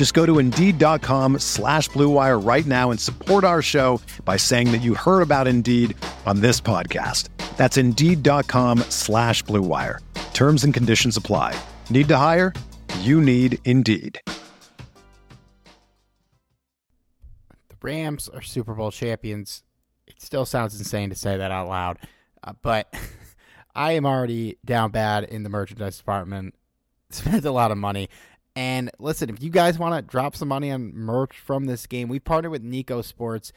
Just go to Indeed.com slash BlueWire right now and support our show by saying that you heard about Indeed on this podcast. That's Indeed.com slash BlueWire. Terms and conditions apply. Need to hire? You need Indeed. The Rams are Super Bowl champions. It still sounds insane to say that out loud, uh, but I am already down bad in the merchandise department. Spent a lot of money. And listen, if you guys want to drop some money on merch from this game, we partnered with Nikco Sports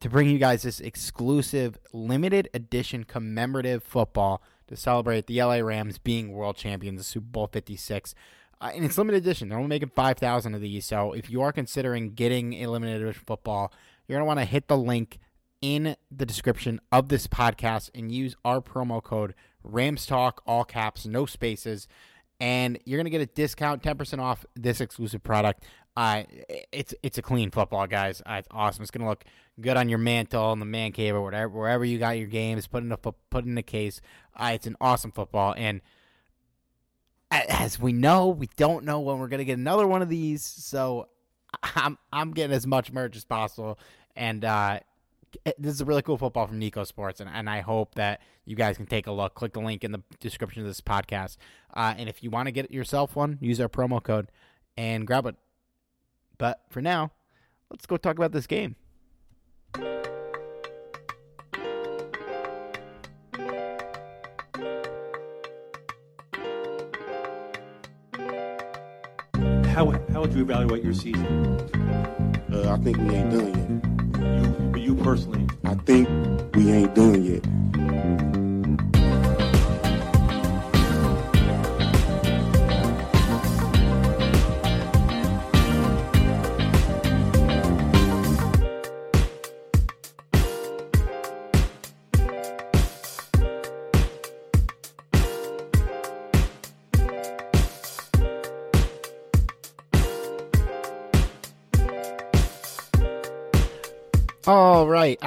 to bring you guys this exclusive limited edition commemorative football to celebrate the LA Rams being world champions of Super Bowl 56. Uh, and it's limited edition. They're only making 5,000 of these. So if you are considering getting a limited edition football, you're going to want to hit the link in the description of this podcast and use our promo code RamsTalk, all caps, no spaces and you're gonna get a discount, ten percent off this exclusive product. Uh, it's it's a clean football, guys. Uh, it's awesome. It's gonna look good on your mantle in the man cave or whatever, wherever you got your games. Put in a put in a case. Uh, it's an awesome football, and as we know, we don't know when we're gonna get another one of these. So I'm I'm getting as much merch as possible, and uh, this is a really cool football from Nikco Sports, and, and I hope that you guys can take a look. Click the link in the description of this podcast. Uh, and if you want to get yourself one, use our promo code and grab it. But for now, let's go talk about this game. How, how would you evaluate your season? Uh, I think we ain't done yet you personally? I think we ain't done yet.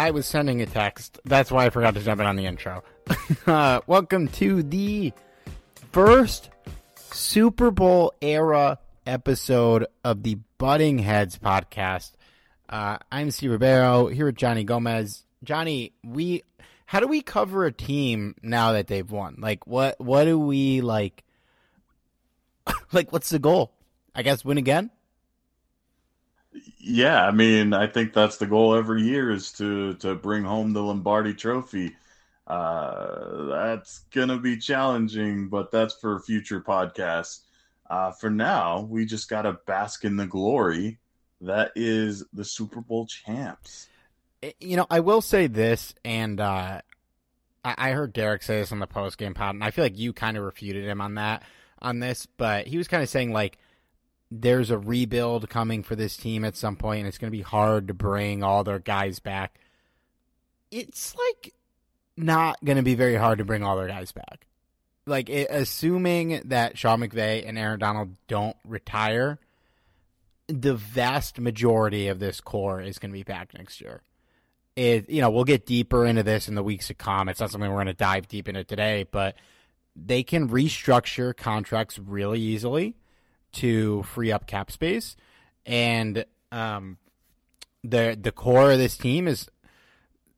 I was sending a text. That's why I forgot to jump in on the intro. uh, welcome to the first Super Bowl era episode of the Butting Heads podcast. Uh, I'm Steve Ribeiro here with Johnny Gomez. Johnny, we how do we cover a team now that they've won? Like, what what do we like? like, what's the goal? I guess win again. Yeah, I mean, I think that's the goal every year is to to bring home the Lombardi Trophy. Uh, that's gonna be challenging, but that's for future podcasts. Uh, for now, we just gotta bask in the glory that is the Super Bowl champs. Eh, you know, I will say this, and uh, I, I heard Derek say this on the post game pod, and I feel like you kind of refuted him on that on this, but he was kind of saying like there's a rebuild coming for this team at some point, and it's going to be hard to bring all their guys back. It's like not going to be very hard to bring all their guys back. Like, it, assuming that Sean McVay and Aaron Donald don't retire, the vast majority of this core is going to be back next year. It, you know, we'll get deeper into this in the weeks to come. It's not something we're going to dive deep into today, but they can restructure contracts really easily to free up cap space, and um, the the core of this team is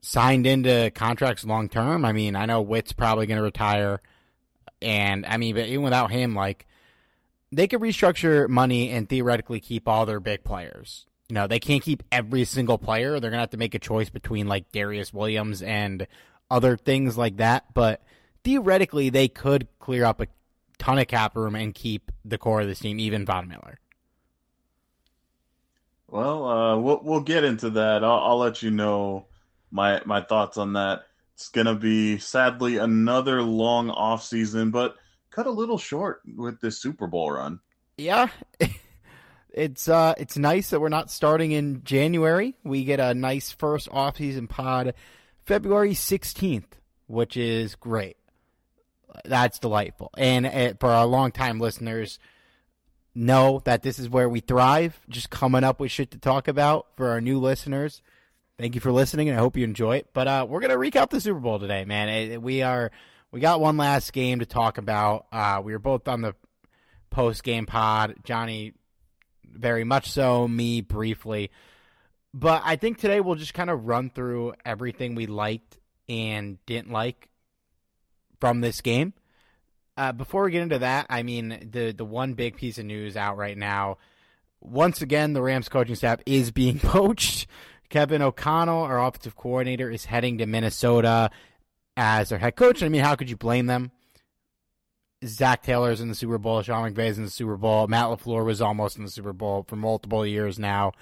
signed into contracts long term. I mean, I know Whit's probably going to retire, and I mean, but even without him, like they could restructure money and theoretically keep all their big players. You know, they can't keep every single player. They're gonna have to make a choice between like Darious Williams and other things like that, but theoretically they could clear up a ton of cap room and keep the core of this team, even Von Miller. Well, uh, we'll we'll get into that. I'll, I'll let you know my my thoughts on that. It's gonna be sadly another long off season, but cut a little short with this Super Bowl run. Yeah. It's uh it's nice that we're not starting in January. We get a nice first off-season pod February 16th, which is great. That's delightful. And uh, for our longtime listeners, know that this is where we thrive, just coming up with shit to talk about. For our new listeners, thank you for listening, and I hope you enjoy it. But uh, we're gonna recap the Super Bowl today, man. It, we are we got one last game to talk about. Uh, we were both on the post game pod. Johnny very much so, me briefly. But I think today we'll just kind of run through everything we liked and didn't like from this game. Uh, before we get into that, I mean the the one big piece of news out right now. Once again, the Rams coaching staff is being poached. Kevin O'Connell, our offensive coordinator, is heading to Minnesota as their head coach. I mean, how could you blame them? Zac Taylor's in the Super Bowl. Sean McVay's in the Super Bowl. Matt LaFleur was almost in the Super Bowl for multiple years now.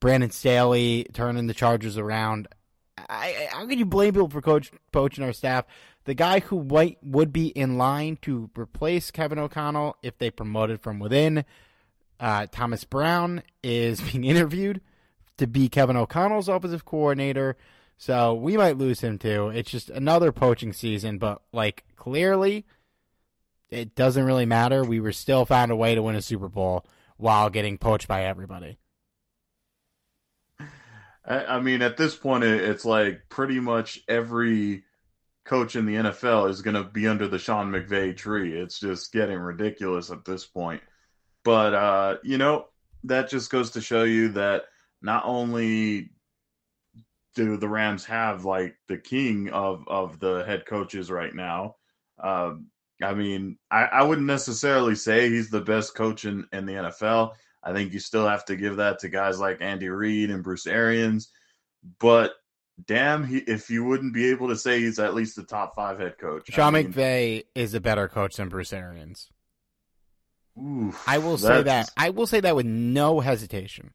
Brandon Staley turning the Chargers around. I, how can you blame people for coach poaching our staff? The guy who might, would be in line to replace Kevin O'Connell if they promoted from within, uh, Thomas Brown, is being interviewed to be Kevin O'Connell's offensive coordinator. So we might lose him too. It's just another poaching season, but like clearly it doesn't really matter. We were still found a way to win a Super Bowl while getting poached by everybody. I, mean, at this point, it's like pretty much every coach in the NFL is going to be under the Sean McVay tree. It's just getting ridiculous at this point. But, uh, you know, that just goes to show you that not only do the Rams have like the king of, of the head coaches right now, um, I mean, I, I wouldn't necessarily say he's the best coach in, in the NFL. I think you still have to give that to guys like Andy Reid and Bruce Arians. But damn, he, if you wouldn't be able to say he's at least the top five head coach. Sean I mean, McVay is a better coach than Bruce Arians. Oof, I will say that. I will say that with no hesitation.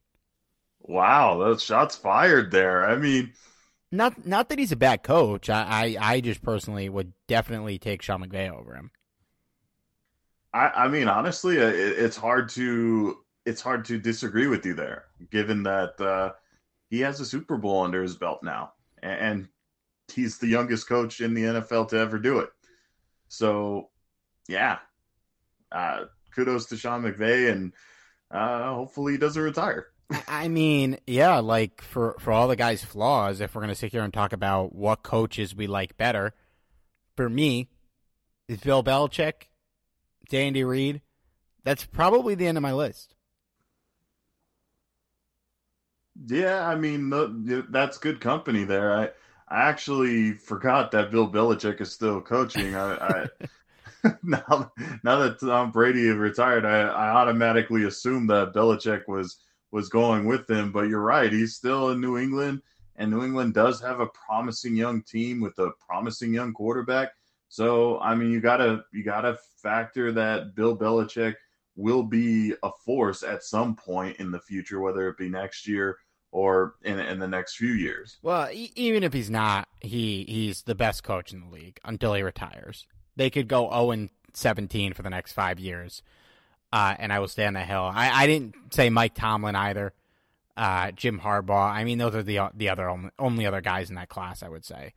Wow, those shots fired there. I mean, not not that he's a bad coach. I, I, I just personally would definitely take Sean McVay over him. I, I mean, honestly, it, it's hard to it's hard to disagree with you there, given that uh, he has a Super Bowl under his belt now, and he's the youngest coach in the NFL to ever do it. So, yeah, uh, kudos to Sean McVay, and uh, hopefully he doesn't retire. I mean, yeah, like for for all the guys' flaws, if we're gonna sit here and talk about what coaches we like better, for me, is Bill Belichick, Andy Reid. That's probably the end of my list. Yeah, I mean that's good company there. I I actually forgot that Bill Belichick is still coaching. I, I now now that Tom Brady retired, I, I automatically assumed that Belichick was was going with him. But you're right, he's still in New England, and New England does have a promising young team with a promising young quarterback. So I mean, you gotta you gotta factor that Bill Belichick will be a force at some point in the future, whether it be next year or in in the next few years. Well, e- even if he's not, he he's the best coach in the league until he retires. They could go 0 and 17 for the next five years uh, and I will stay on the hill. I, I didn't say Mike Tomlin either. Uh, Jim Harbaugh. I mean, those are the the other only, only other guys in that class. I would say.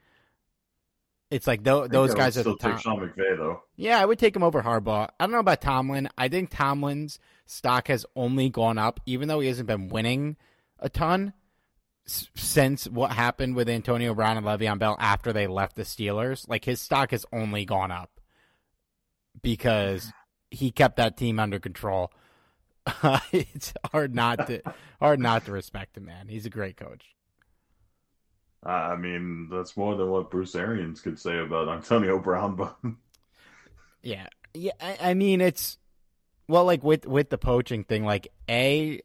It's like th- those guys are the top. Sean McVay though. Yeah, I would take him over Harbaugh. I don't know about Tomlin. I think Tomlin's stock has only gone up, even though he hasn't been winning a ton since what happened with Antonio Brown and Le'Veon Bell after they left the Steelers. Like his stock has only gone up because he kept that team under control. Uh, it's hard not to hard not to respect him, man. He's a great coach. I mean, that's more than what Bruce Arians could say about Antonio Brown, but yeah, yeah. I, I, mean, it's well, like with with the poaching thing. Like, a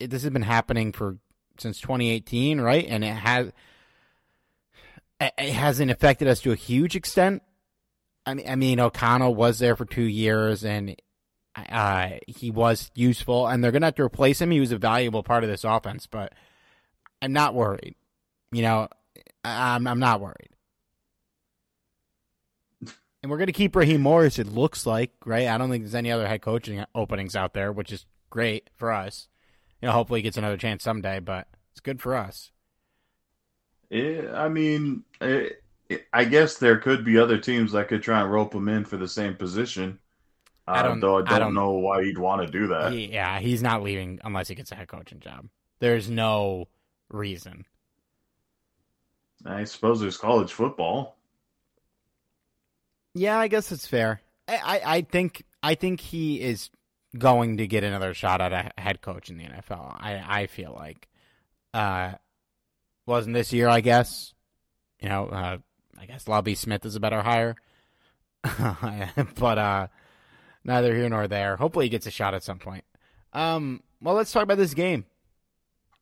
it, this has been happening for since 2018, right? And it has it hasn't affected us to a huge extent. I mean, I mean, O'Connell was there for two years, and uh, he was useful, and they're gonna have to replace him. He was a valuable part of this offense, but I'm not worried. You know, I'm I'm not worried. And we're gonna keep Raheem Morris. It looks like, right? I don't think there's any other head coaching openings out there, which is great for us. You know, hopefully he gets another chance someday, but it's good for us. Yeah, I mean, it, it, I guess there could be other teams that could try and rope him in for the same position. Uh, I don't- though I don't, I don't- know why he'd want to do that. He- yeah, he's not leaving unless he gets a head coaching job. There's no reason. I suppose there's college football. Yeah, I guess it's fair. I, I, I think I think he is going to get another shot at a head coach in the NFL. I, I feel like uh wasn't this year, I guess. You know, uh I guess Lovie Smith is a better hire. but uh neither here nor there. Hopefully he gets a shot at some point. Um well let's talk about this game.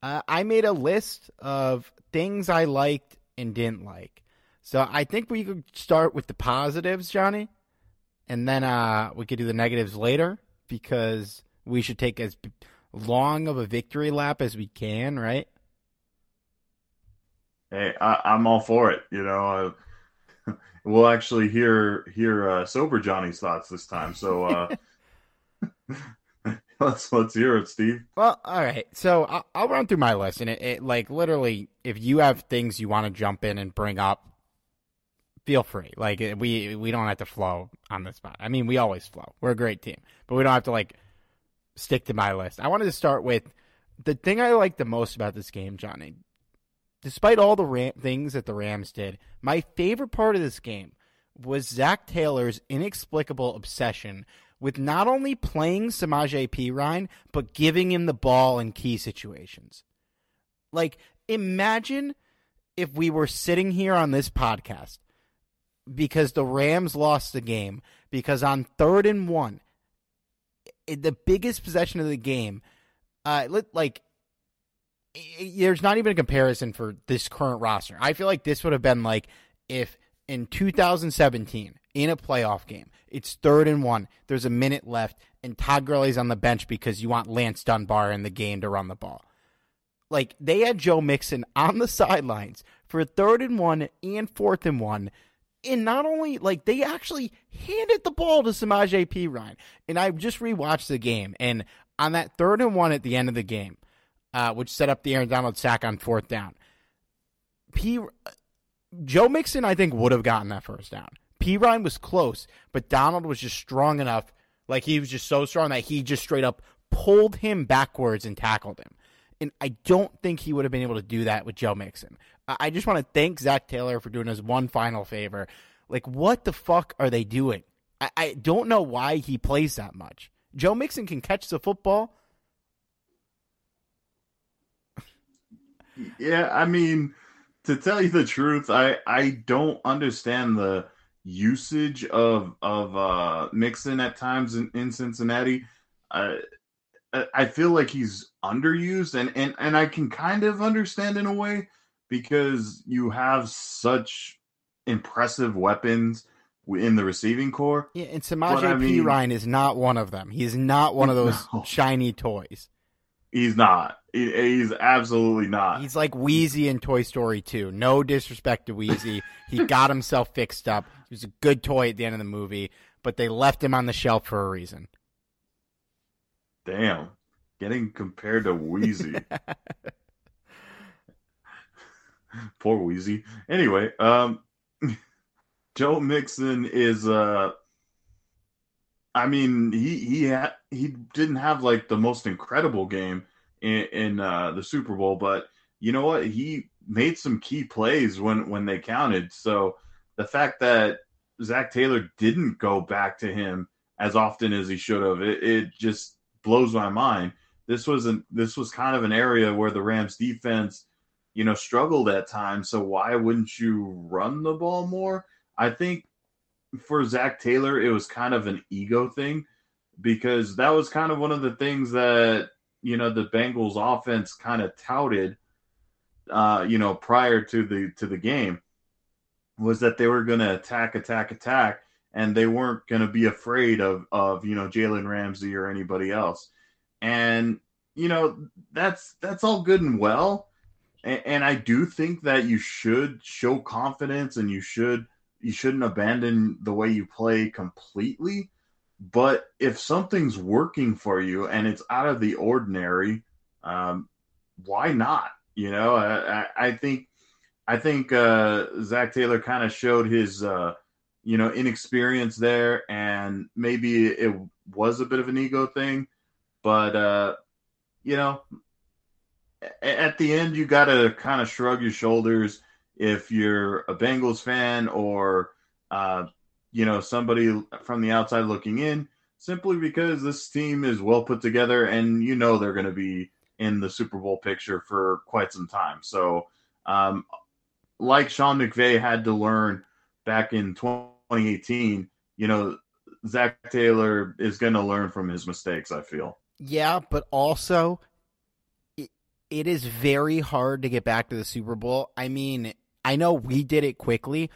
Uh, I made a list of things I liked and didn't like. So I think we could start with the positives, Johnny, and then uh, we could do the negatives later because we should take as long of a victory lap as we can, right? Hey, I, I'm all for it. You know, uh, we'll actually hear hear uh, sober Johnny's thoughts this time. So uh, let's let's hear it, Steve. Well, all right. So I'll, I'll run through my list, and it, it like literally, if you have things you want to jump in and bring up, feel free. Like eh, we we don't have to flow on the spot. I mean, we always flow. We're a great team, but we don't have to like stick to my list. I wanted to start with the thing I like the most about this game, Johnny. Despite all the Ram- things that the Rams did, my favorite part of this game was Zac Taylor's inexplicable obsession with not only playing Samaje Perine, but giving him the ball in key situations. Like, imagine if we were sitting here on this podcast because the Rams lost the game, because on third and one, i- the biggest possession of the game, uh, like, i- i- there's not even a comparison for this current roster. I feel like this would have been like if in 2017 in a playoff game, it's third and one, there's a minute left, and Todd Gurley's on the bench because you want Lance Dunbar in the game to run the ball. Like they had Joe Mixon on the sidelines for third and one and fourth and one. And not only like they actually handed the ball to Samaje Perine. And I just rewatched the game. And on that third and one at the end of the game, uh, which set up the Aaron Donald sack on fourth down, P. Joe Mixon, I think, would have gotten that first down. Perine was close, but Donald was just strong enough. Like he was just so strong that he just straight up pulled him backwards and tackled him. And I don't think he would have been able to do that with Joe Mixon. I just want to thank Zac Taylor for doing us one final favor. Like, what the fuck are they doing? I, I don't know why he plays that much. Joe Mixon can catch the football. Yeah, I mean, to tell you the truth, I I don't understand the usage of of uh Mixon at times in, in Cincinnati. I- I feel like he's underused, and and and I can kind of understand in a way because you have such impressive weapons in the receiving corps. Yeah, and Samaje But mean- Ryan is not one of them. He's not one of those No. shiny toys. He's not. He- he's absolutely not. He's like Wheezy in Toy Story 2. No disrespect to Wheezy. he got himself fixed up. He was a good toy at the end of the movie, but they left him on the shelf for a reason. Damn, getting compared to Wheezy. Poor Wheezy. Anyway, um, Joe Mixon is uh, I mean he he ha- he didn't have like the most incredible game in, in uh, the Super Bowl, but you know what? He made some key plays when when they counted. So the fact that Zac Taylor didn't go back to him as often as he should have, it, it just blows my mind. This wasn't this was kind of an area where the Rams defense, you know, struggled at times. So why wouldn't you run the ball more? I think for Zac Taylor, it was kind of an ego thing because that was kind of one of the things that you know the Bengals offense kind of touted uh, you know, prior to the to the game. was that they were going to attack, attack, attack, and they weren't going to be afraid of of you know Jalen Ramsey or anybody else. And you know that's that's all good and well, and, and I do think that you should show confidence and you should you shouldn't abandon the way you play completely. But if something's working for you and it's out of the ordinary, um, why not? You know, I, I think I think uh, Zac Taylor kind of showed his uh, you know inexperience there, and maybe it was a bit of an ego thing, but uh, you know, at the end you got to kind of shrug your shoulders if you're a Bengals fan or uh, you know somebody from the outside looking in, simply because this team is well put together and you know they're going to be in the Super Bowl picture for quite some time. So, um, like Sean McVay had to learn back in 2018, you know, Zac Taylor is going to learn from his mistakes. I feel. Yeah, but also it, is very hard to get back to the Super Bowl. I mean, I know we did it quickly,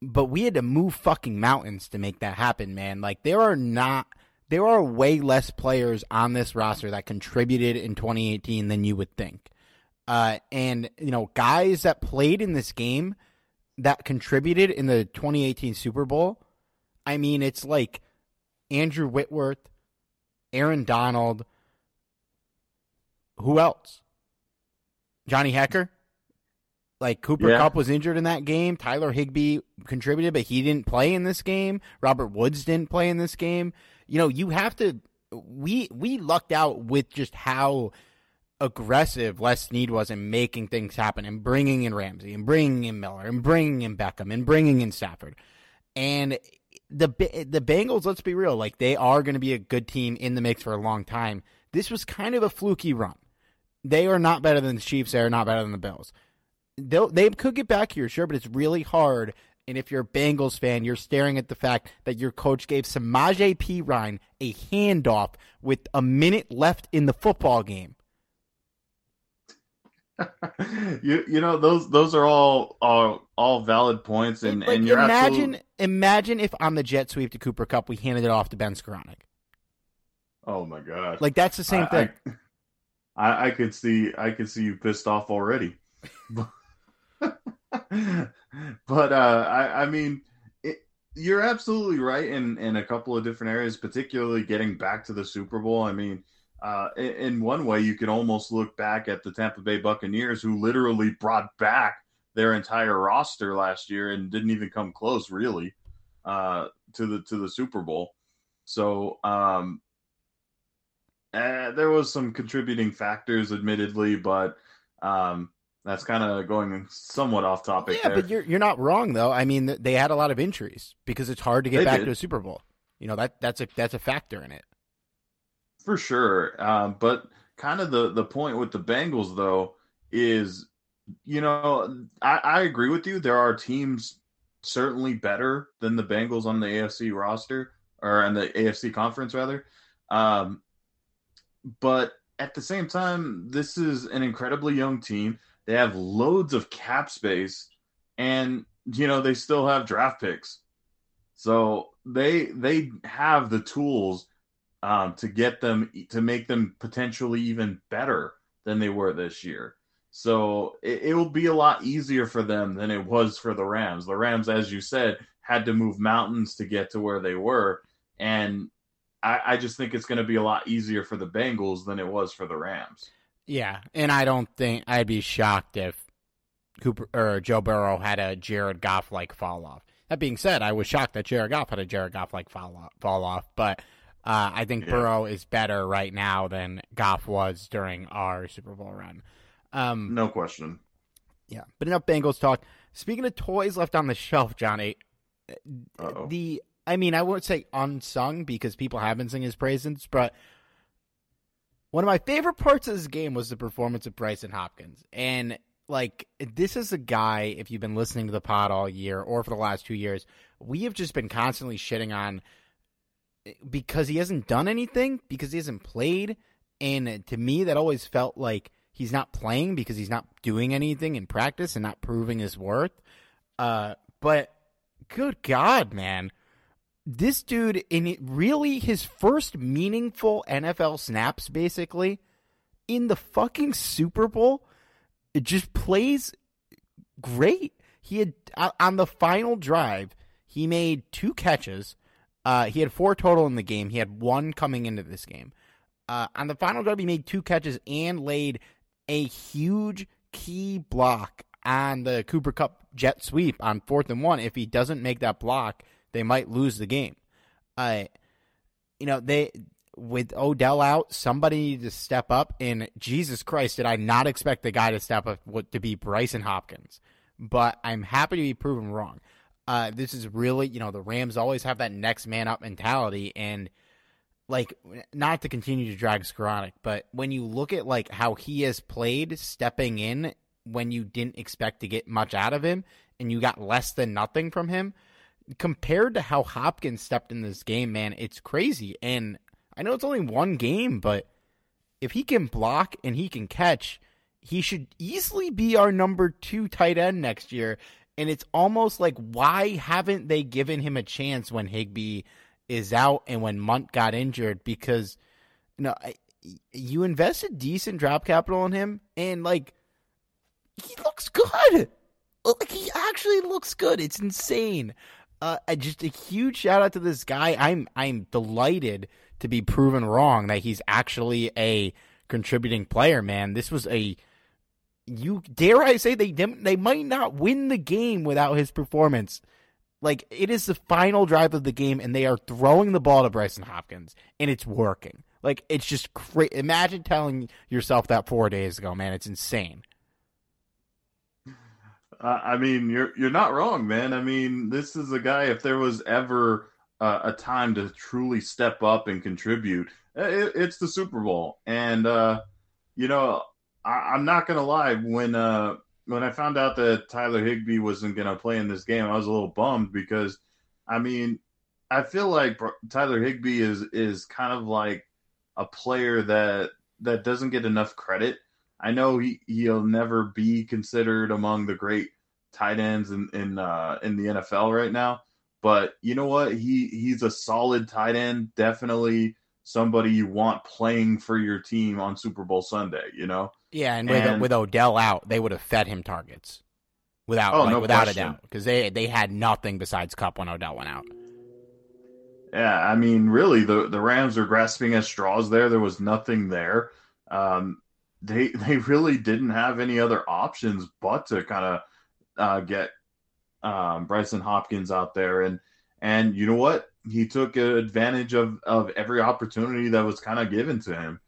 but we had to move fucking mountains to make that happen, man. Like there are not there are way less players on this roster that contributed in 2018 than you would think. Uh, and you know, guys that played in this game that contributed in the 2018 Super Bowl. I mean, it's like Andrew Whitworth, Aaron Donald. Who else? Johnny Hekker. Like Cooper yeah. Kupp was injured in that game. Tyler Higbee contributed, but he didn't play in this game. Robert Woods didn't play in this game. You know, you have to. We we lucked out with just how aggressive Les Snead was in making things happen and bringing in Ramsey and bringing in Miller and bringing in Beckham and bringing in Stafford. And the the Bengals, let's be real, like they are going to be a good team in the mix for a long time. This was kind of a fluky run. They are not better than the Chiefs. They are not better than the Bills they they could get back here, sure, but it's really hard. And if you're a Bengals fan, you're staring at the fact that your coach gave Samaje Perine a handoff with a minute left in the football game. you you know those those are all all, all valid points and, like, and you're imagine imagine if on the jet sweep to Cooper Kupp we handed it off to Ben Skowronek. Oh my god! Like that's the same I, thing. I, I could see I could see you pissed off already. but uh, I, I mean, it, you're absolutely right in in a couple of different areas, particularly getting back to the Super Bowl. I mean, uh, in, in one way, you could almost look back at the Tampa Bay Buccaneers, who literally brought back their entire roster last year and didn't even come close, really, uh, to the to the Super Bowl. So um, uh, there was some contributing factors, admittedly, but um, that's kind of going somewhat off topic. Yeah, there. but you're you're not wrong though. I mean, they had a lot of injuries because it's hard to get they back did. to a Super Bowl. You know that that's a that's a factor in it. For sure, um, but kind of the the point with the Bengals though is, you know, I, I agree with you. There are teams certainly better than the Bengals on the AFC roster or on the AFC conference rather. Um, but at the same time, this is an incredibly young team. They have loads of cap space, and you know they still have draft picks. So they they have the tools um, to get them to make them potentially even better than they were this year. So it, it will be a lot easier for them than it was for the Rams. The Rams, as you said, had to move mountains to get to where they were, and I, I just think it's going to be a lot easier for the Bengals than it was for the Rams. Yeah, and I don't think I'd be shocked if Cooper or Joe Burrow had a Jared Goff like fall off. That being said, I was shocked that Jared Goff had a Jared Goff like fall off, fall off, but uh, I think yeah. Burrow is better right now than Goff was during our Super Bowl run. Um, no question. Yeah, but enough Bengals talk. Speaking of toys left on the shelf, Johnny, Uh-oh. the I mean, I won't say unsung because people have been singing his praises, but one of my favorite parts of this game was the performance of Brycen Hopkins. And like this is a guy, if you've been listening to the pod all year or for the last two years, we have just been constantly shitting on because he hasn't done anything, because he hasn't played. And to me, that always felt like he's not playing because he's not doing anything in practice and not proving his worth. Uh, but good God, man. This dude, in really his first meaningful NFL snaps, basically, in the fucking Super Bowl, it just plays great. He had, on the final drive, he made two catches. Uh, he had four total in the game. He had one coming into this game. Uh, on the final drive, he made two catches and laid a huge key block on the Cooper Kupp jet sweep on fourth and one. If he doesn't make that block, they might lose the game. Uh, you know, they with Odell out, somebody to step up. And Jesus Christ, did I not expect the guy to step up to be Brycen Hopkins? But I'm happy to be proven wrong. Uh, this is really, you know, the Rams always have that next man up mentality, and like not to continue to drag Skowronek, but when you look at like how he has played stepping in when you didn't expect to get much out of him and you got less than nothing from him compared to how Hopkins stepped in this game, man, it's crazy. And I know it's only one game, but if he can block and he can catch, he should easily be our number two tight end next year. And it's almost like, why haven't they given him a chance when Higbee is out and when Mundt got injured? Because, you know, you invested decent drop capital in him, and like, he looks good. Like, he actually looks good. It's insane. Uh, just a huge shout out to this guy. I'm I'm delighted to be proven wrong that he's actually a contributing player. Man, this was a you dare I say they they might not win the game without his performance. Like it is the final drive of the game, and they are throwing the ball to Brycen Hopkins, and it's working. Like it's just crazy. Imagine telling yourself that four days ago, man. It's insane. I mean, you're you're not wrong, man. I mean, this is a guy. If there was ever uh, a time to truly step up and contribute, it, it's the Super Bowl. And uh, you know, I, am not gonna lie. When uh, when I found out that Tyler Higbee wasn't gonna play in this game, I was a little bummed because, I mean, I feel like Tyler Higbee is is kind of like a player that that doesn't get enough credit. I know he he'll never be considered among the great tight ends in in uh, in the NFL right now, but you know what? He he's a solid tight end. Definitely somebody you want playing for your team on Super Bowl Sunday. You know. Yeah, and with and, with Odell out, they would have fed him targets without oh, like, no without question. a doubt because they they had nothing besides Kupp when Odell went out. Yeah, I mean, really, the the Rams are grasping at straws there. There was nothing there. Um, they they really didn't have any other options but to kind of uh, get um, Brycen Hopkins out there, and and you know what? He took advantage of of every opportunity that was kind of given to him,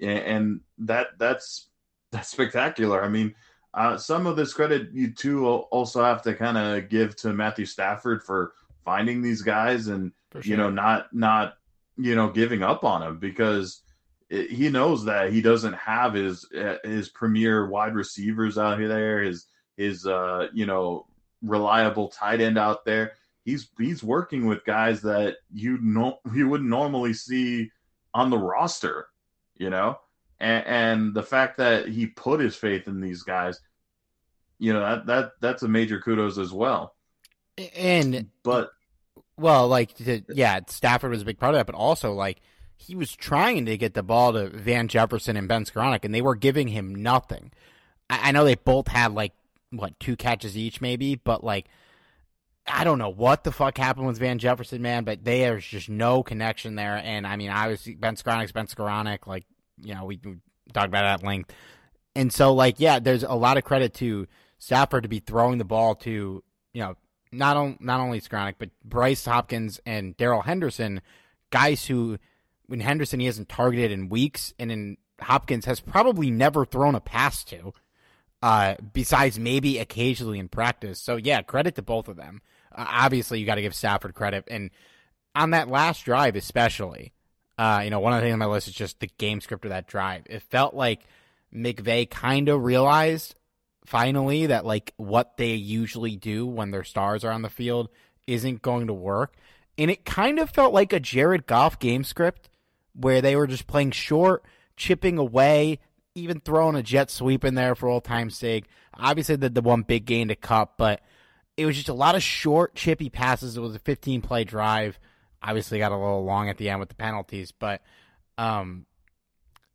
and, and that that's that's spectacular. I mean, uh, some of this credit you too also have to kind of give to Matthew Stafford for finding these guys and sure. you know not not you know giving up on them because it, he knows that he doesn't have his his premier wide receivers out here there, his his uh, you know reliable tight end out there. He's he's working with guys that you know you wouldn't normally see on the roster, you know, and, and the fact that he put his faith in these guys, you know that that that's a major kudos as well. And but well, like yeah, Stafford was a big part of that, but also like he was trying to get the ball to Van Jefferson and Ben Skowronek, and they were giving him nothing. I, I know they both had like what two catches each, maybe, but like I don't know what the fuck happened with Van Jefferson, man, but there's just no connection there. And I mean, obviously Ben Skowronek's Ben Skowronek, like you know we, we talked about that at length, and so like yeah, there's a lot of credit to Stafford to be throwing the ball to you know not on, not only Skowronek but Bryce Hopkins and Darrell Henderson, guys who when Henderson he hasn't targeted in weeks, and in Hopkins has probably never thrown a pass to, uh, besides maybe occasionally in practice. So yeah, credit to both of them. Uh, obviously, you got to give Stafford credit, and on that last drive especially, uh, you know, one of the things on my list is just the game script of that drive. It felt like McVay kind of realized finally that like what they usually do when their stars are on the field isn't going to work. And it kind of felt like a Jared Goff game script where they were just playing short, chipping away, even throwing a jet sweep in there for all time's sake. Obviously, the, the one big gain to Kupp, but it was just a lot of short, chippy passes. It was a 15 play drive. Obviously, got a little long at the end with the penalties, but um,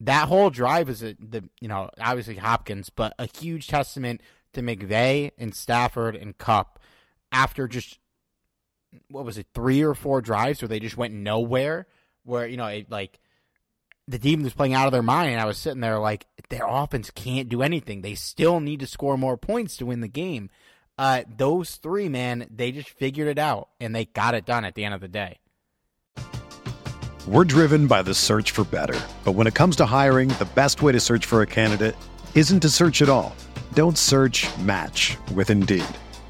that whole drive is a, the you know obviously Hopkins, but a huge testament to McVay and Stafford and Kupp after just what was it three or four drives where they just went nowhere. Where you know it like the team was playing out of their mind, and I was sitting there like their offense can't do anything. They still need to score more points to win the game. Uh, those three, man, they just figured it out and they got it done at the end of the day. We're driven by the search for better. But when it comes to hiring, the best way to search for a candidate isn't to search at all. Don't search match with Indeed.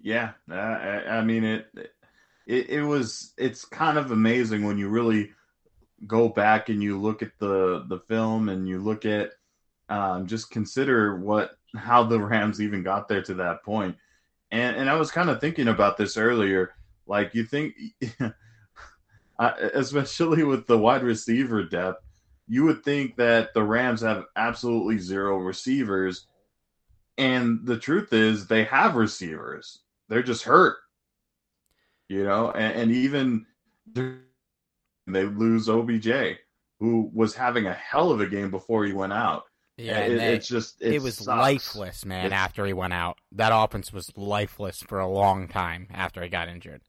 Yeah, I, I mean it, it. It was. It's kind of amazing when you really go back and you look at the the film and you look at um, just consider what how the Rams even got there to that point. And and I was kind of thinking about this earlier. Like you think, especially with the wide receiver depth, you would think that the Rams have absolutely zero receivers. And the truth is, they have receivers. They're just hurt, you know. And, and even they lose OBJ, who was having a hell of a game before he went out. Yeah, it, they, it's just it, it was sucks. lifeless, man. It's- after he went out, that offense was lifeless for a long time after he got injured.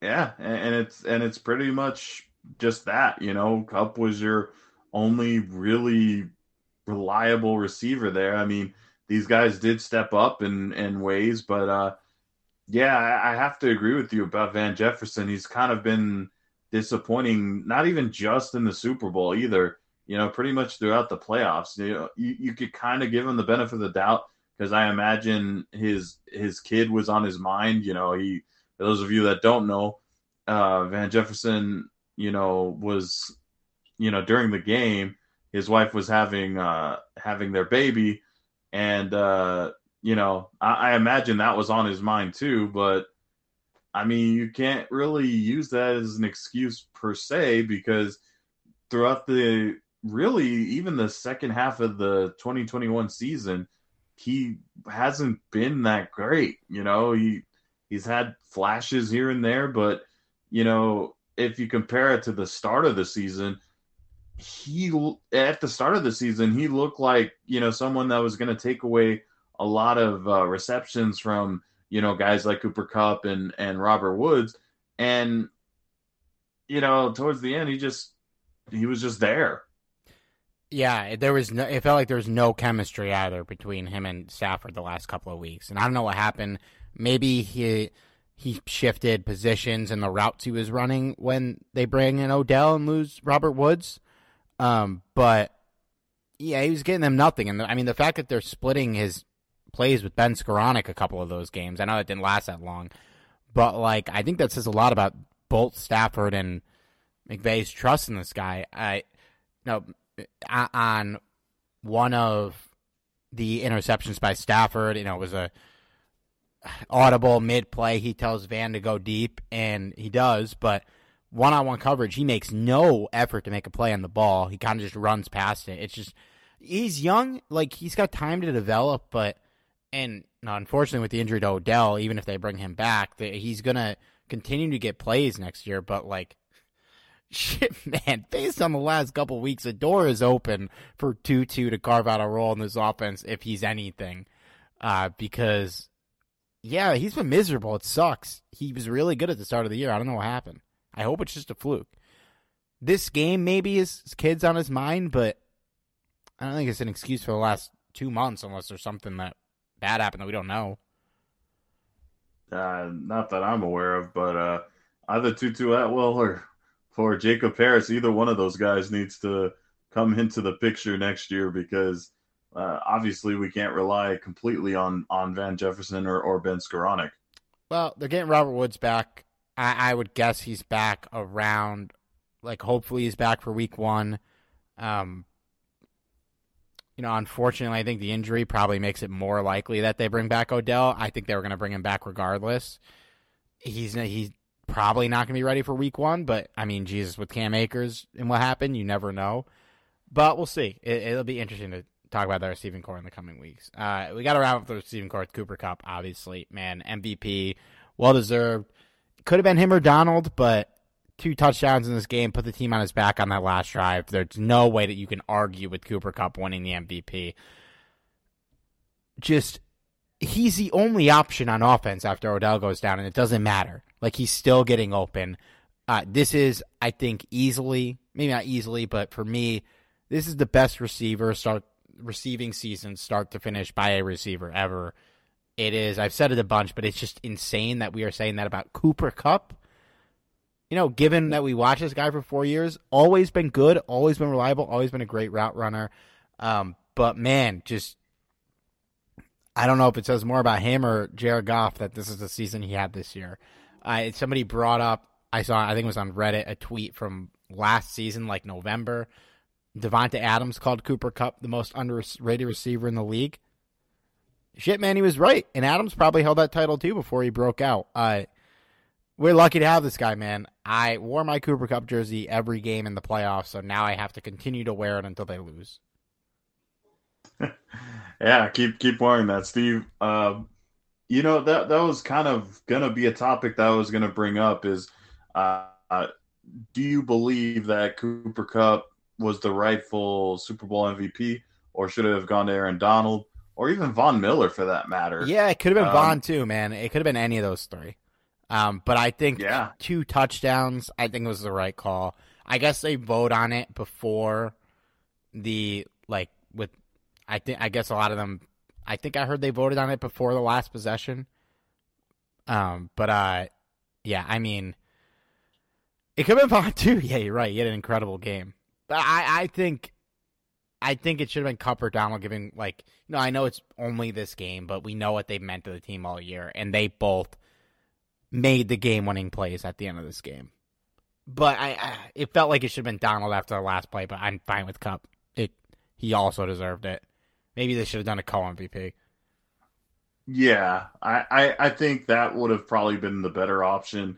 Yeah, and, and it's and it's pretty much just that. You know, Kupp was your only really reliable receiver there. I mean, these guys did step up in in ways, but uh, yeah, I, I have to agree with you about Van Jefferson. He's kind of been disappointing, not even just in the Super Bowl either. You know, pretty much throughout the playoffs. You know, you, you could kind of give him the benefit of the doubt because I imagine his his kid was on his mind. You know, he for those of you that don't know, uh, Van Jefferson, you know, was you know during the game, his wife was having uh, having their baby, and uh, you know, I, I imagine that was on his mind too. But I mean, you can't really use that as an excuse per se because throughout the really even the second half of the 2021 season, he hasn't been that great. You know, he he's had flashes here and there, but you know, if you compare it to the start of the season, he at the start of the season he looked like you know someone that was going to take away a lot of uh, receptions from you know guys like Cooper Kupp and and Robert Woods, and you know towards the end he just he was just there. Yeah, there was no. It felt like there was no chemistry either between him and Stafford the last couple of weeks, and I don't know what happened. Maybe he he shifted positions and the routes he was running when they bring in Odell and lose Robert Woods. Um, but yeah, he was getting them nothing, and the, I mean the fact that they're splitting his plays with Ben Skowronek a couple of those games. I know it didn't last that long, but like I think that says a lot about both Stafford and McVay's trust in this guy. I no on one of the interceptions by Stafford, you know, it was a audible mid play. He tells Van to go deep, and he does, but one on one coverage, he makes no effort to make a play on the ball. He kind of just runs past it. It's just he's young, like he's got time to develop, but and unfortunately with the injury to Odell, even if they bring him back, he's gonna continue to get plays next year. But like, shit, man, based on the last couple weeks, the door is open for Tutu to carve out a role in this offense if he's anything, uh, because Yeah, he's been miserable. It sucks. He was really good at the start of the year. I don't know what happened. I hope it's just a fluke. This game maybe is kids on his mind, but I don't think it's an excuse for the last two months unless there's something that bad happened that we don't know. Uh, not that I'm aware of, but uh, either Tutu Atwell or for Jacob Harris, either one of those guys needs to come into the picture next year because uh, obviously we can't rely completely on on Van Jefferson or, or Ben Skowronek. Well, they're getting Robert Woods back. I, I would guess he's back around, like hopefully he's back for week one. Um, you know, unfortunately, I think the injury probably makes it more likely that they bring back Odell. I think they were going to bring him back regardless. He's he's probably not going to be ready for week one, but I mean, Jesus, with Cam Akers and what happened, you never know. But we'll see. It, will be interesting to talk about the receiving corps in the coming weeks. Uh, we got to wrap up the receiving corps with Cooper Kupp, obviously. Man, MVP, well deserved. Could have been him or Donald, but two touchdowns in this game put the team on his back on that last drive. There's no way that you can argue with Cooper Kupp winning the MVP. Just he's the only option on offense after Odell goes down, and it doesn't matter. Like he's still getting open. Uh, this is, I think, easily, maybe not easily, but for me, this is the best receiver start receiving season start to finish by a receiver ever. It is. I've said it a bunch, but it's just insane that we are saying that about Cooper Kupp. You know, given that we watched this guy for four years, always been good, always been reliable, always been a great route runner. Um, but man, just I don't know if it says more about him or Jared Goff that this is the season he had this year. Uh, somebody brought up, I saw, I think it was on Reddit, a tweet from last season, like November, Davante Adams called Cooper Kupp the most underrated receiver in the league. Shit, man, he was right. And Adams probably held that title too before he broke out. Uh, we're lucky to have this guy, man. I wore my Cooper Kupp jersey every game in the playoffs, so now I have to continue to wear it until they lose. yeah, keep keep wearing that, Steve. Uh, you know that that was kind of gonna be a topic that I was gonna bring up. Is uh, uh, do you believe that Cooper Kupp was the rightful Super Bowl MVP, or should it have gone to Aaron Donald, or even Von Miller for that matter? Yeah, it could have been um, Von too, man. It could have been any of those three. Um, but I think yeah. two touchdowns, I think was the right call. I guess they vote on it before the like with. I think I guess a lot of them. I think I heard they voted on it before the last possession. Um, but uh, yeah, I mean, it could have been Von too. Yeah, you're right. He had an incredible game. But I, I think I think it should have been Kupp or Donald giving like know, I know it's only this game, but we know what they meant to the team all year, and they both made the game winning plays at the end of this game. But I, I it felt like it should have been Donald after the last play, but I'm fine with Kupp. It he also deserved it. Maybe they should have done a co MVP. Yeah, I, I, I think that would have probably been the better option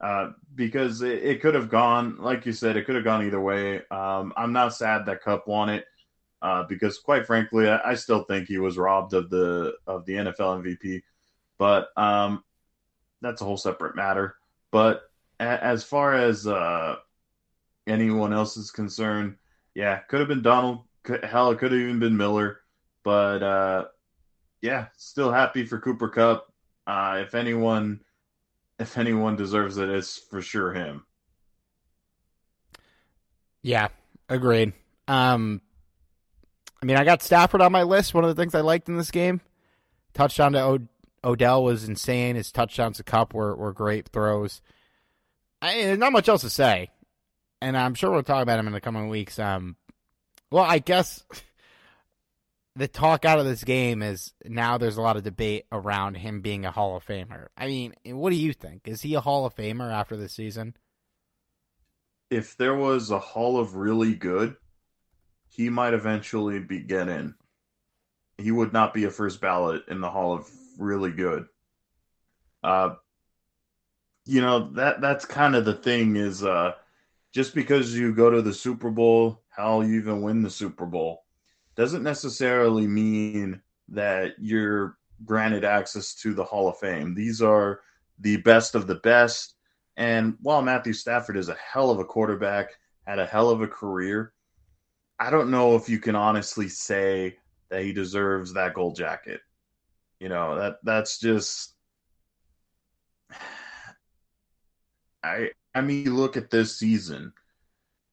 uh, because it, it, could have gone, like you said, it could have gone either way. Um, I'm not sad that Kupp won it uh, because, quite frankly, I, I, still think he was robbed of the of the NFL MVP. But um, that's a whole separate matter. But a, as far as uh, anyone else is concerned, yeah, could have been Donald. Could, hell, it could have even been Miller. But uh, yeah, still happy for Cooper Kupp. Uh, if anyone if anyone deserves it, it's for sure him. Yeah, agreed. Um, I mean, I got Stafford on my list. One of the things I liked in this game, touchdown to Odell was insane. His touchdowns to Kupp were were great throws. I, there's not much else to say, and I'm sure we'll talk about him in the coming weeks. Um, well, I guess the talk out of this game is now there's a lot of debate around him being a Hall of Famer. I mean, what do you think? Is he a Hall of Famer after this season? If there was a Hall of really good, he might eventually be get in. He would not be a first ballot in the Hall of really good. Uh you know, that that's kind of the thing is uh just because you go to the Super Bowl, how you even win the Super Bowl doesn't necessarily mean that you're granted access to the Hall of Fame. These are the best of the best. And while Matthew Stafford is a hell of a quarterback, had a hell of a career, I don't know if you can honestly say that he deserves that gold jacket. You know, that that's just I I mean look at this season.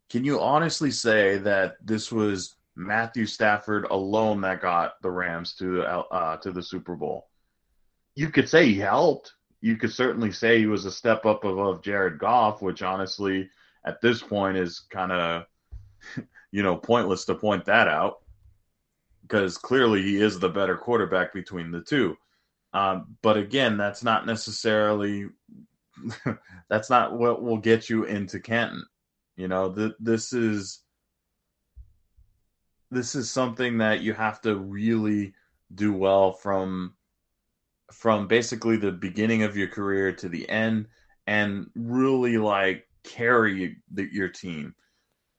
Can you honestly say that this was Matthew Stafford alone that got the Rams to uh, to the Super Bowl? You could say he helped. You could certainly say he was a step up above Jared Goff, which honestly at this point is kind of you know pointless to point that out because clearly he is the better quarterback between the two. Um, but again, that's not necessarily that's not what will get you into Canton. You know, th- this is this is something that you have to really do well from from basically the beginning of your career to the end and really like carry the, your team.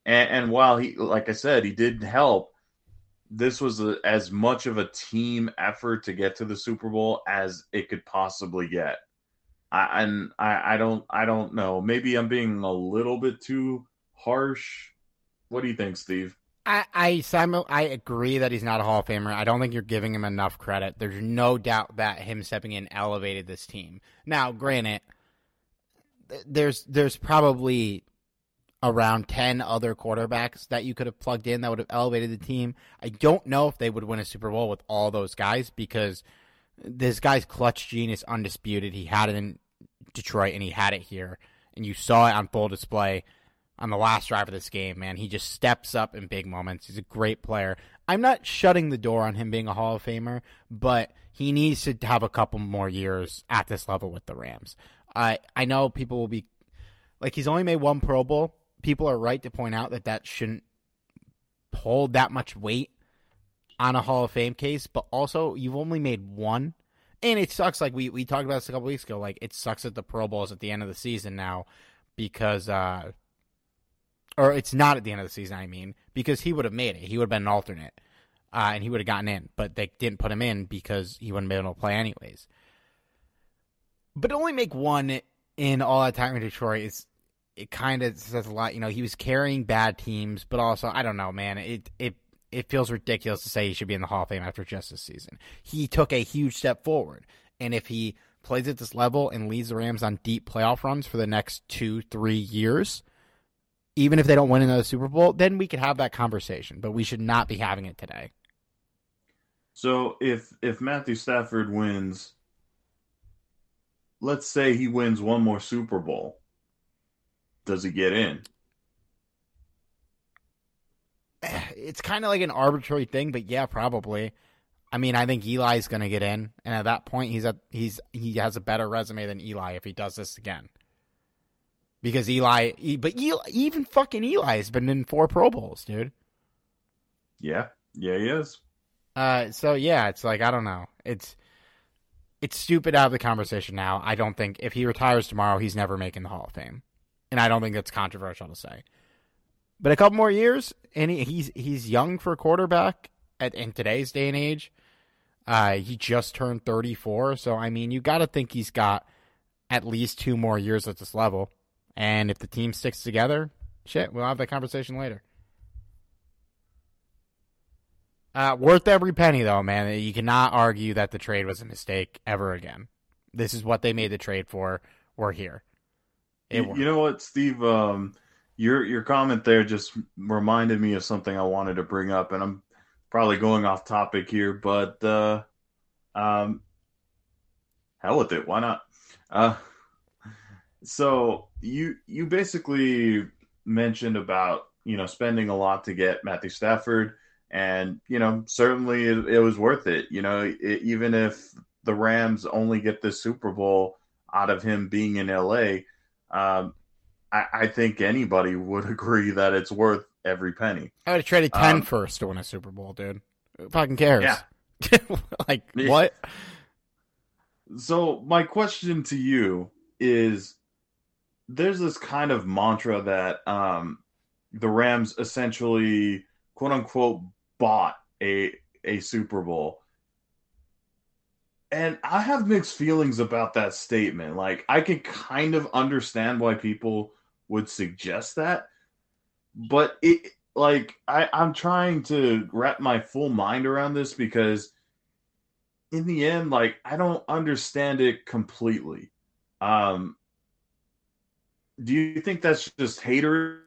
And, and while he, like I said, he did help, this was a, as much of a team effort to get to the Super Bowl as it could possibly get. I, and I, I don't I don't know. Maybe I'm being a little bit too harsh. What do you think, Steve? I I, Simon, I agree that he's not a Hall of Famer. I don't think you're giving him enough credit. There's no doubt that him stepping in elevated this team. Now, granted, there's there's probably around 10 other quarterbacks that you could have plugged in that would have elevated the team. I don't know if they would win a Super Bowl with all those guys because this guy's clutch gene is undisputed. He had it in Detroit and he had it here. And you saw it on full display on the last drive of this game, man. He just steps up in big moments. He's a great player. I'm not shutting the door on him being a Hall of Famer, but he needs to have a couple more years at this level with the Rams. I I know people will be like he's only made one Pro Bowl. People are right to point out that that shouldn't hold that much weight on a Hall of Fame case, but also you've only made one. And it sucks. Like we, we talked about this a couple weeks ago. Like it sucks that the Pro Bowl is at the end of the season now because, uh, or it's not at the end of the season. I mean, because he would have made it. He would have been an alternate, uh, and he would have gotten in. But they didn't put him in because he wouldn't be able to play anyways. But only make one in all that time in Detroit is it kind of says a lot. You know, he was carrying bad teams, but also I don't know, man. It it it feels ridiculous to say he should be in the Hall of Fame after just this season. He took a huge step forward, and if he plays at this level and leads the Rams on deep playoff runs for the next two, three years, even if they don't win another Super Bowl, then we could have that conversation. But we should not be having it today. So if if Matthew Stafford wins, let's say he wins one more Super Bowl, does he get in? it's kind of like an arbitrary thing, but yeah, probably. I mean, I think Eli's going to get in, and at that point, he's a he's he has a better resume than Eli if he does this again. Because Eli, but Eli, even fucking Eli has been in four Pro Bowls, dude. Yeah, yeah, he is. Uh, so yeah, it's like I don't know. It's it's stupid out of the conversation now. I don't think if he retires tomorrow, he's never making the Hall of Fame, and I don't think that's controversial to say. But a couple more years, and he, he's he's young for a quarterback at in today's day and age. Uh, he just turned 34, so I mean, you got to think he's got at least two more years at this level. And if the team sticks together, shit, we'll have that conversation later. Uh, worth every penny, though, man. You cannot argue that the trade was a mistake ever again. This is what they made the trade for. We're here. You, you, know what, Steve? Um, your your comment there just reminded me of something I wanted to bring up, and I'm probably going off topic here, but uh, um, hell with it, why not? Uh, so you you basically mentioned about you know spending a lot to get Matthew Stafford, and you know certainly it, it was worth it. You know, it, even if the Rams only get the Super Bowl out of him being in LA. Um, I, I, think anybody would agree that it's worth every penny. I would have traded 10 um, first to win a Super Bowl, dude. Who fucking cares? Yeah. like, yeah. what? So, my question to you is there's this kind of mantra that um, the Rams essentially, quote unquote, bought a, a Super Bowl. And I have mixed feelings about that statement. Like, I can kind of understand why people would suggest that. But it like I, I'm trying to wrap my full mind around this because in the end, like I don't understand it completely. Um do you think that's just hater,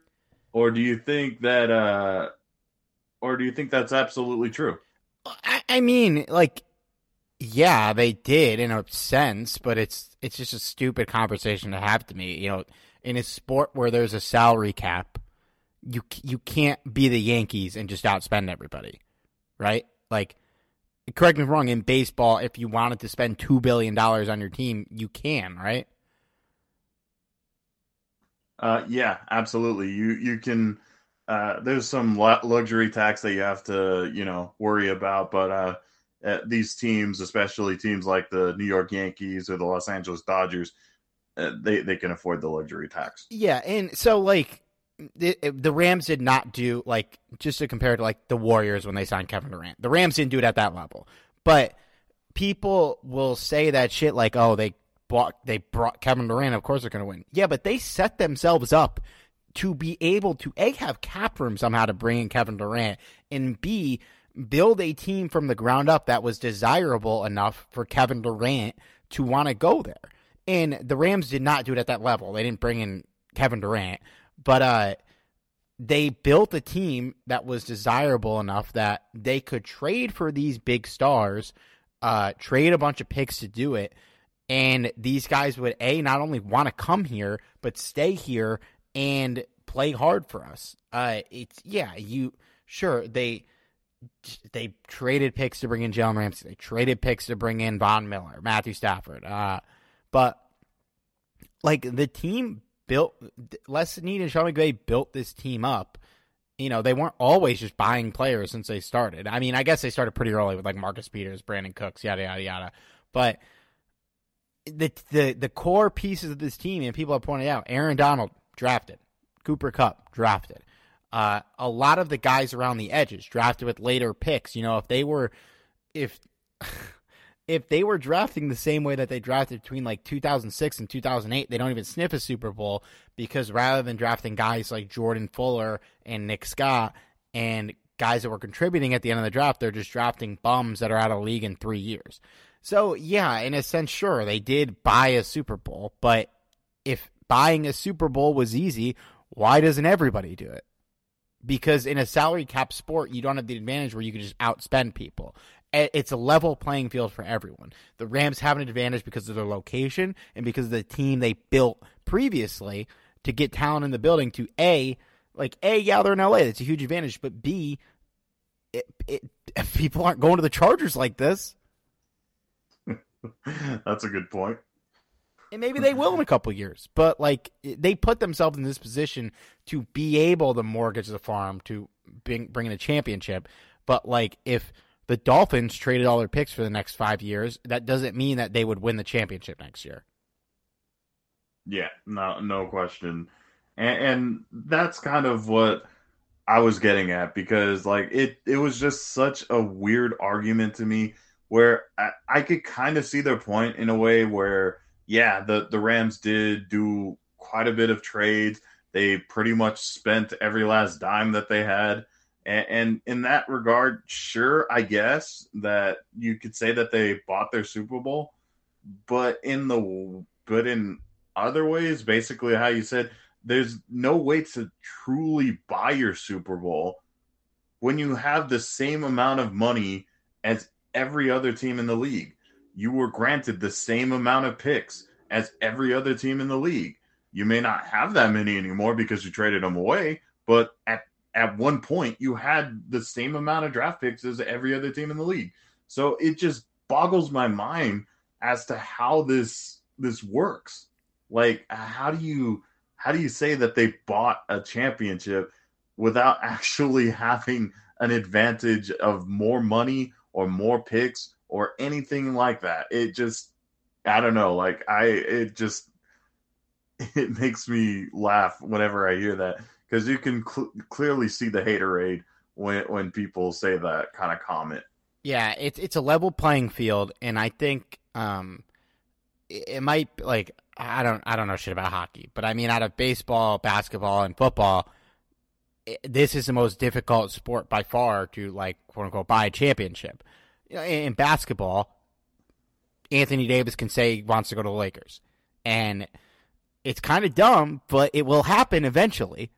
or do you think that, uh, or do you think that's absolutely true? I, I mean, like, yeah, they did in a sense, but it's it's just a stupid conversation to have to me. You know, in a sport where there's a salary cap, you you can't be the Yankees and just outspend everybody, right? Like, correct me if I'm wrong. In baseball, if you wanted to spend two billion dollars on your team, you can, right? Uh, yeah, absolutely. You you can. Uh, there's some luxury tax that you have to you know worry about, but uh, uh, these teams, especially teams like the New York Yankees or the Los Angeles Dodgers, uh, they they can afford the luxury tax. Yeah, and so like the, the Rams did not do like just to compare to like the Warriors when they signed Kevin Durant. The Rams didn't do it at that level, but people will say that shit like, oh, they bought they brought Kevin Durant. Of course they're going to win. Yeah, but they set themselves up to be able to a have cap room somehow to bring in Kevin Durant and b build a team from the ground up that was desirable enough for Kevin Durant to want to go there. And the Rams did not do it at that level. They didn't bring in Kevin Durant, but uh, they built a team that was desirable enough that they could trade for these big stars, uh, trade a bunch of picks to do it, and these guys would a not only want to come here but stay here and play hard for us. Uh, it's yeah, you sure they they traded picks to bring in Jalen Ramsey. They traded picks to bring in Von Miller, Matthew Stafford. Uh, but like the team built, Les Snead and Sean McVay built this team up. You know, they weren't always just buying players since they started. I mean, I guess they started pretty early with like Marcus Peters, Brandin Cooks, yada yada yada. But the the the core pieces of this team, and people have pointed out, Aaron Donald drafted, Cooper Kupp drafted. Uh, a lot of the guys around the edges drafted with later picks. You know, if they were, if if they were drafting the same way that they drafted between like 2006 and 2008, they don't even sniff a Super Bowl because rather than drafting guys like Jordan Fuller and Nick Scott and guys that were contributing at the end of the draft, they're just drafting bums that are out of league in three years. So yeah, in a sense, sure, they did buy a Super Bowl, but if buying a Super Bowl was easy, why doesn't everybody do it? Because in a salary cap sport, you don't have the advantage where you can just outspend people. It's a level playing field for everyone. The Rams have an advantage because of their location and because of the team they built previously to get talent in the building. To a, like a, yeah, they're in LA. That's a huge advantage. But b, it, it, people aren't going to the Chargers like this. That's a good point and maybe they will in a couple years. But like they put themselves in this position to be able to mortgage the farm to bring, bring in a championship. But like if the Dolphins traded all their picks for the next five years, that doesn't mean that they would win the championship next year. Yeah, no, no question, and, and that's kind of what I was getting at because like it, it was just such a weird argument to me where I, I could kind of see their point in a way where yeah, the the Rams did do quite a bit of trades. They pretty much spent every last dime that they had. And, and, in that regard, sure, I guess that you could say that they bought their Super Bowl, but in the but in other ways, basically how you said, there's no way to truly buy your Super Bowl when you have the same amount of money as every other team in the league you were granted the same amount of picks as every other team in the league. You may not have that many anymore because you traded them away, but at at one point you had the same amount of draft picks as every other team in the league. So it just boggles my mind as to how this this works. Like how do you how do you say that they bought a championship without actually having an advantage of more money or more picks or anything like that. It just, I don't know. Like I, it just, it makes me laugh whenever I hear that because you can cl- clearly see the haterade when when people say that kind of comment. Yeah, it's it's a level playing field, and I think um, it, it might like I don't I don't know shit about hockey, but I mean out of baseball, basketball, and football, this is the most difficult sport by far to like quote unquote buy a championship in basketball, Anthony Davis can say he wants to go to the Lakers, and it's kind of dumb, but it will happen eventually.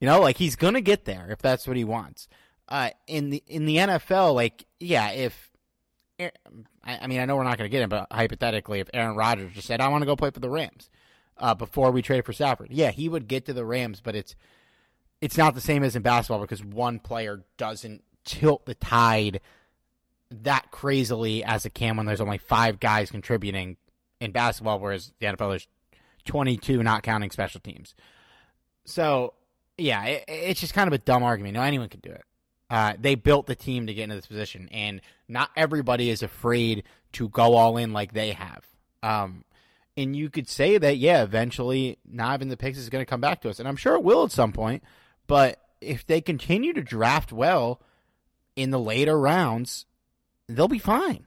You know, like he's gonna get there if that's what he wants. Uh, in the in the NFL, like yeah, if I, mean I know we're not gonna get him, but hypothetically, if Aaron Rodgers just said I want to go play for the Rams uh, before we traded for Stafford, yeah, he would get to the Rams, but it's it's not the same as in basketball because one player doesn't tilt the tide that crazily as it can when there's only five guys contributing in basketball, whereas the NFL there's 22, not counting special teams. So yeah, it, it's just kind of a dumb argument. No, anyone can do it. Uh, they built the team to get into this position, and not everybody is afraid to go all in like they have. Um, and you could say that, yeah, eventually, not having the picks is going to come back to us, and I'm sure it will at some point. But if they continue to draft well in the later rounds, they'll be fine.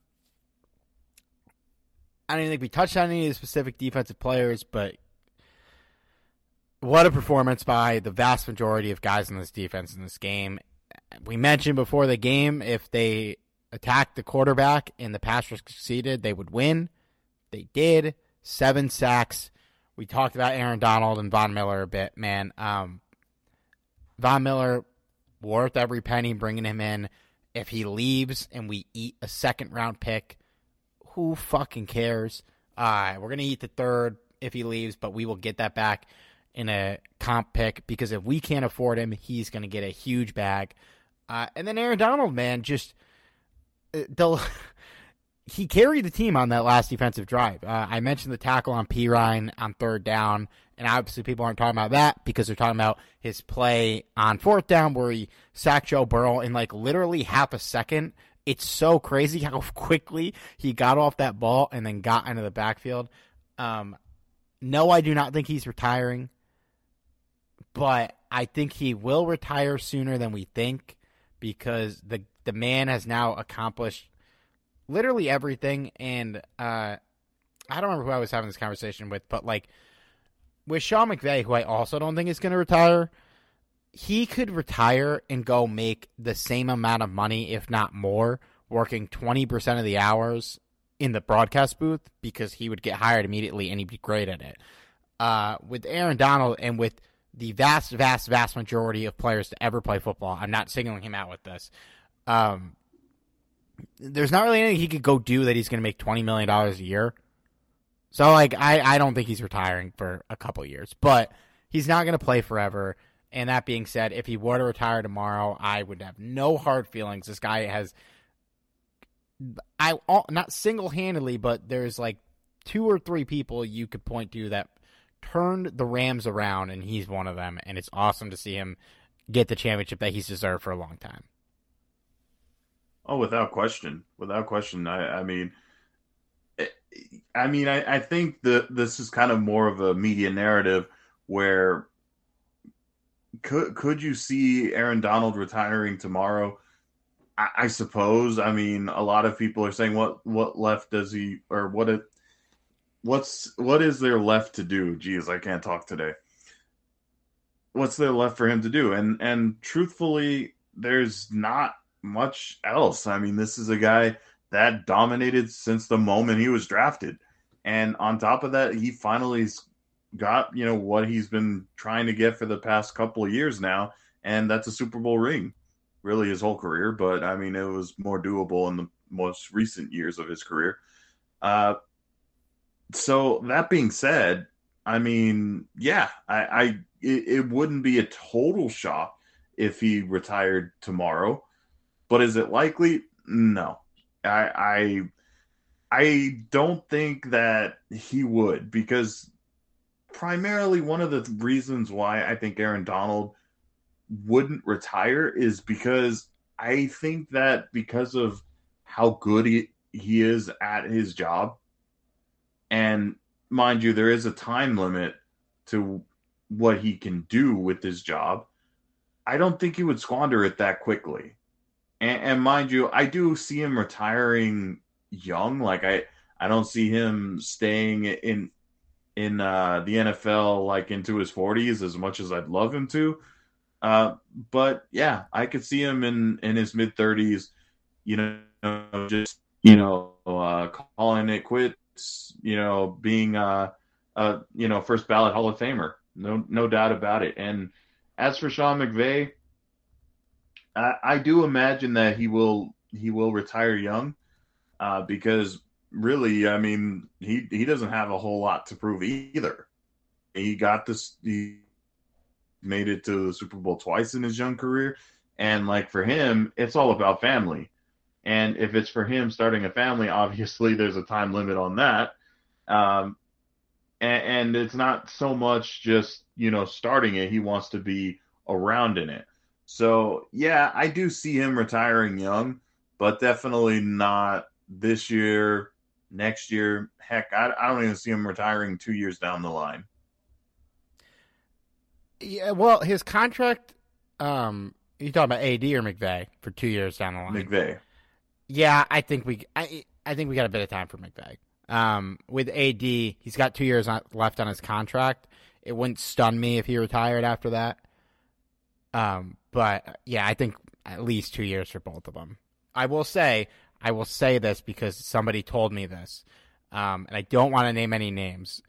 I don't think we touched on any of the specific defensive players, but what a performance by the vast majority of guys in this defense in this game. We mentioned before the game if they attacked the quarterback and the pass rush succeeded, they would win. They did. Seven sacks. We talked about Aaron Donald and Von Miller a bit, man. Um, Von Miller worth every penny bringing him in. If he leaves and we eat a second round pick, who fucking cares? We're going to eat the third if he leaves, but we will get that back in a comp pick because if we can't afford him, he's going to get a huge bag. Uh, and then Aaron Donald, man, just uh, he carried the team on that last defensive drive. Uh, I mentioned the tackle on Perine on third down, and obviously people aren't talking about that because they're talking about his play on fourth down where he sacked Joe Burrow in like literally half a second it's so crazy how quickly he got off that ball and then got into the backfield. Um, no, I do not think he's retiring, but I think he will retire sooner than we think because the the man has now accomplished literally everything. And uh, I don't remember who I was having this conversation with, but like with Sean McVay, who I also don't think is going to retire he could retire and go make the same amount of money, if not more, working 20% of the hours in the broadcast booth because he would get hired immediately and he'd be great at it. Uh, with Aaron Donald and with the vast, vast, vast majority of players to ever play football, I'm not singling him out with this. Um, there's not really anything he could go do that he's going to make $20 million a year. So, like, I, I don't think he's retiring for a couple years, but he's not going to play forever. And that being said, if he were to retire tomorrow, I would have no hard feelings. This guy has, I not single handedly, but there's like two or three people you could point to that turned the Rams around, and he's one of them. And it's awesome to see him get the championship that he's deserved for a long time. Oh, without question, without question. I, I mean, eh, I mean, I, I think that this is kind of more of a media narrative where could could you see Aaron Donald retiring tomorrow? I, I, suppose. I mean, a lot of people are saying what what left does he or what it what's what is there left to do? Geez, I can't talk today. What's there left for him to do? And and truthfully, there's not much else. I mean, this is a guy that dominated since the moment he was drafted. And on top of that, he finally got you know what he's been trying to get for the past couple of years now, and that's a Super Bowl ring. really his whole career, but I mean, it was more doable in the most recent years of his career. Uh, so that being said, I mean, yeah, I, I it, it wouldn't be a total shock if he retired tomorrow, but is it likely? No, I, I, I don't think that he would because primarily one of the reasons why I think Aaron Donald wouldn't retire is because I think that because of how good he, he is at his job, and mind you, there is a time limit to what he can do with his job. I don't think he would squander it that quickly. And, and mind you, I do see him retiring young. Like I, I don't see him staying in in uh, the NFL like into his 40s as much as I'd love him to. Uh, but yeah, I could see him in in his mid 30s. You know, just you know, uh, calling it quits. You know, being a, uh, you know, first ballot Hall of Famer. No, no doubt about it. And as for Sean McVay, I, I do imagine that he will he will retire young, uh, because really, I mean, he he doesn't have a whole lot to prove either. He got this. He made it to the Super Bowl twice in his young career, and like for him, it's all about family. And if it's for him starting a family, obviously there's a time limit on that. Um, and, and it's not so much just you know starting it; he wants to be around in it. So yeah, I do see him retiring young, but definitely not this year, next year. Heck, I, I don't even see him retiring two years down the line. Yeah, well, his contract. Um, you talking about AD or McVay for two years down the line? McVay. Yeah, I think we. I I think we got a bit of time for McVay. Um, with AD, he's got two years left on his contract. It wouldn't stun me if he retired after that. Um, but yeah, I think at least two years for both of them. I will say, I will say this because somebody told me this, um, and I don't want to name any names.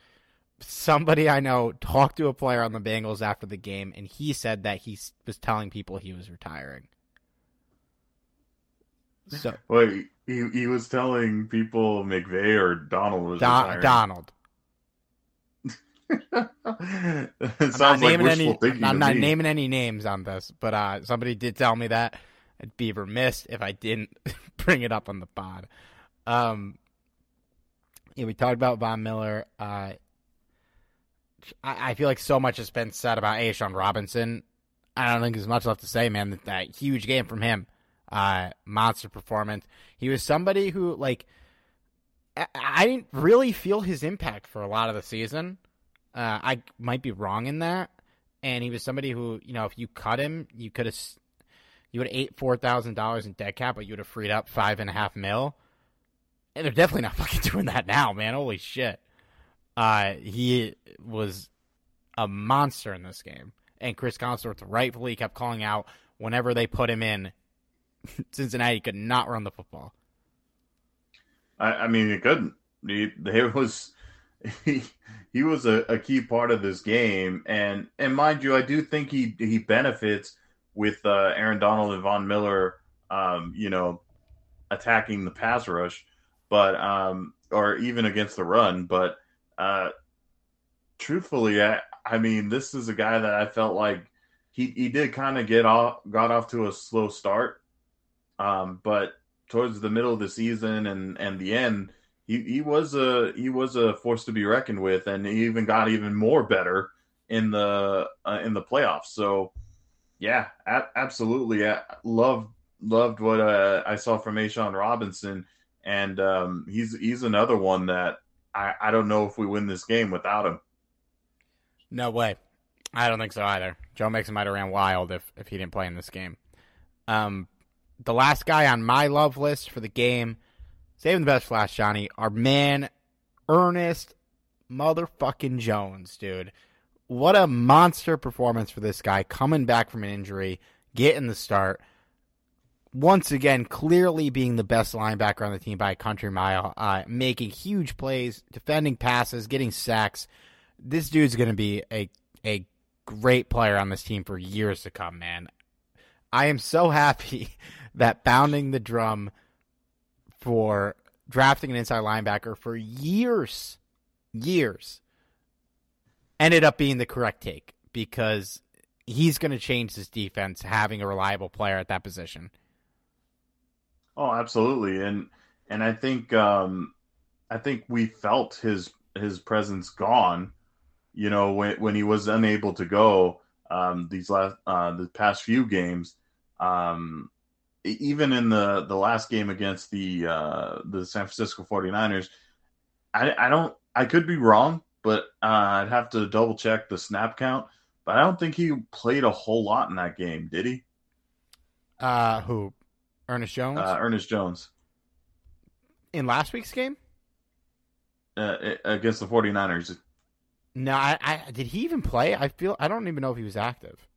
Somebody I know talked to a player on the Bengals after the game, and he said that he was telling people he was retiring. So wait, he he was telling people McVay or Donald was Don, retiring. Donald. it sounds like any. I'm not naming any names on this, but uh, somebody did tell me that. I'd be remiss if I didn't bring it up on the pod. Um, yeah, we talked about Von Miller. Uh, I, I feel like so much has been said about A'Shawn Robinson. I don't think there's much left to say, man. That, that huge game from him uh, monster performance. He was somebody who, like, I, I didn't really feel his impact for a lot of the season. Uh, I might be wrong in that. And he was somebody who, you know, if you cut him, you could have, you would have ate four thousand dollars in dead cap, but you would have freed up five and a half mil. And they're definitely not fucking doing that now, man. Holy shit. Uh, he was a monster in this game. And Chris Collinsworth rightfully kept calling out whenever they put him in, Cincinnati could not run the football. I, I mean, it couldn't. He, was he, he was a, a, key part of this game, and and mind you, I do think he he benefits with uh, Aaron Donald and Von Miller, um, you know, attacking the pass rush, but um, or even against the run. But uh, truthfully, I, I mean, this is a guy that I felt like he he did kind of get off got off to a slow start um, but towards the middle of the season and and the end, he, he was a he was a force to be reckoned with, and he even got even more better in the uh, in the playoffs. So, yeah, absolutely, I loved loved what uh, I saw from A'Shawn Robinson, and um, he's he's another one that I, I don't know if we win this game without him. No way. I don't think so either. Joe Mixon might have ran wild if, if he didn't play in this game. Um, the last guy on my love list for the game, saving the best flash, Johnny, our man, Ernest motherfucking Jones, dude. What a monster performance for this guy coming back from an injury, getting the start. Once again, clearly being the best linebacker on the team by a country mile, uh, making huge plays, defending passes, getting sacks. This dude's going to be a a great player on this team for years to come, man. I am so happy that bounding the drum for drafting an inside linebacker for years, years, ended up being the correct take because he's going to change this defense having a reliable player at that position. Oh, absolutely, and and I think um, I think we felt his his presence gone. You know, when when he was unable to go um, these last uh, the past few games, um, even in the the last game against the uh, the San Francisco 49ers, I I don't I could be wrong, but uh, I'd have to double check the snap count. But I don't think he played a whole lot in that game, did he? Uh, who? Ernest Jones? Uh, Ernest Jones. In last week's game? Uh, against the 49ers. No, I, I did he even play? I feel I don't even know if he was active.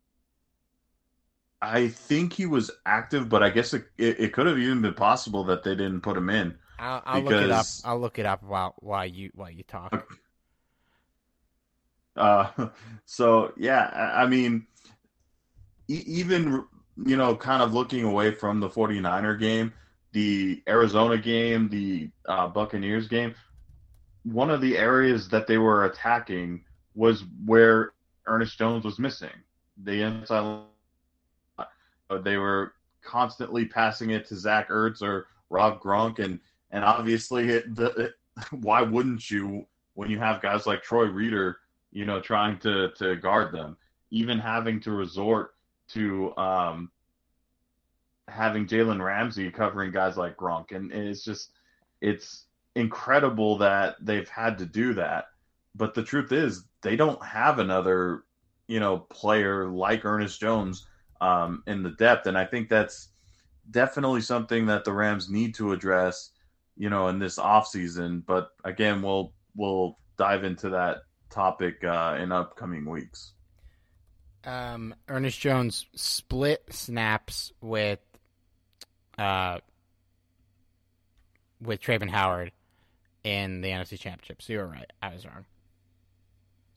I think he was active, but I guess it, it, it could have even been possible that they didn't put him in. I'll, I'll look it up. I'll look it up while while you while you talk. Uh, so yeah, I mean, even you know, kind of looking away from the 49er game, the Arizona game, the uh, Buccaneers game, one of the areas that they were attacking was where Ernest Jones was missing. The inside, they were constantly passing it to Zach Ertz or Rob Gronk, and and obviously, it, the, it, why wouldn't you when you have guys like Troy Reeder, you know, trying to to guard them, even having to resort to um, having Jalen Ramsey covering guys like Gronk, and it's just it's incredible that they've had to do that. But the truth is, they don't have another, you know, player like Ernest Jones um, in the depth, and I think that's definitely something that the Rams need to address, you know, in this offseason. But again, we'll we'll dive into that topic uh, in upcoming weeks. Um, Ernest Jones split snaps with uh, with Travin Howard in the NFC Championship. So you were right. I was wrong.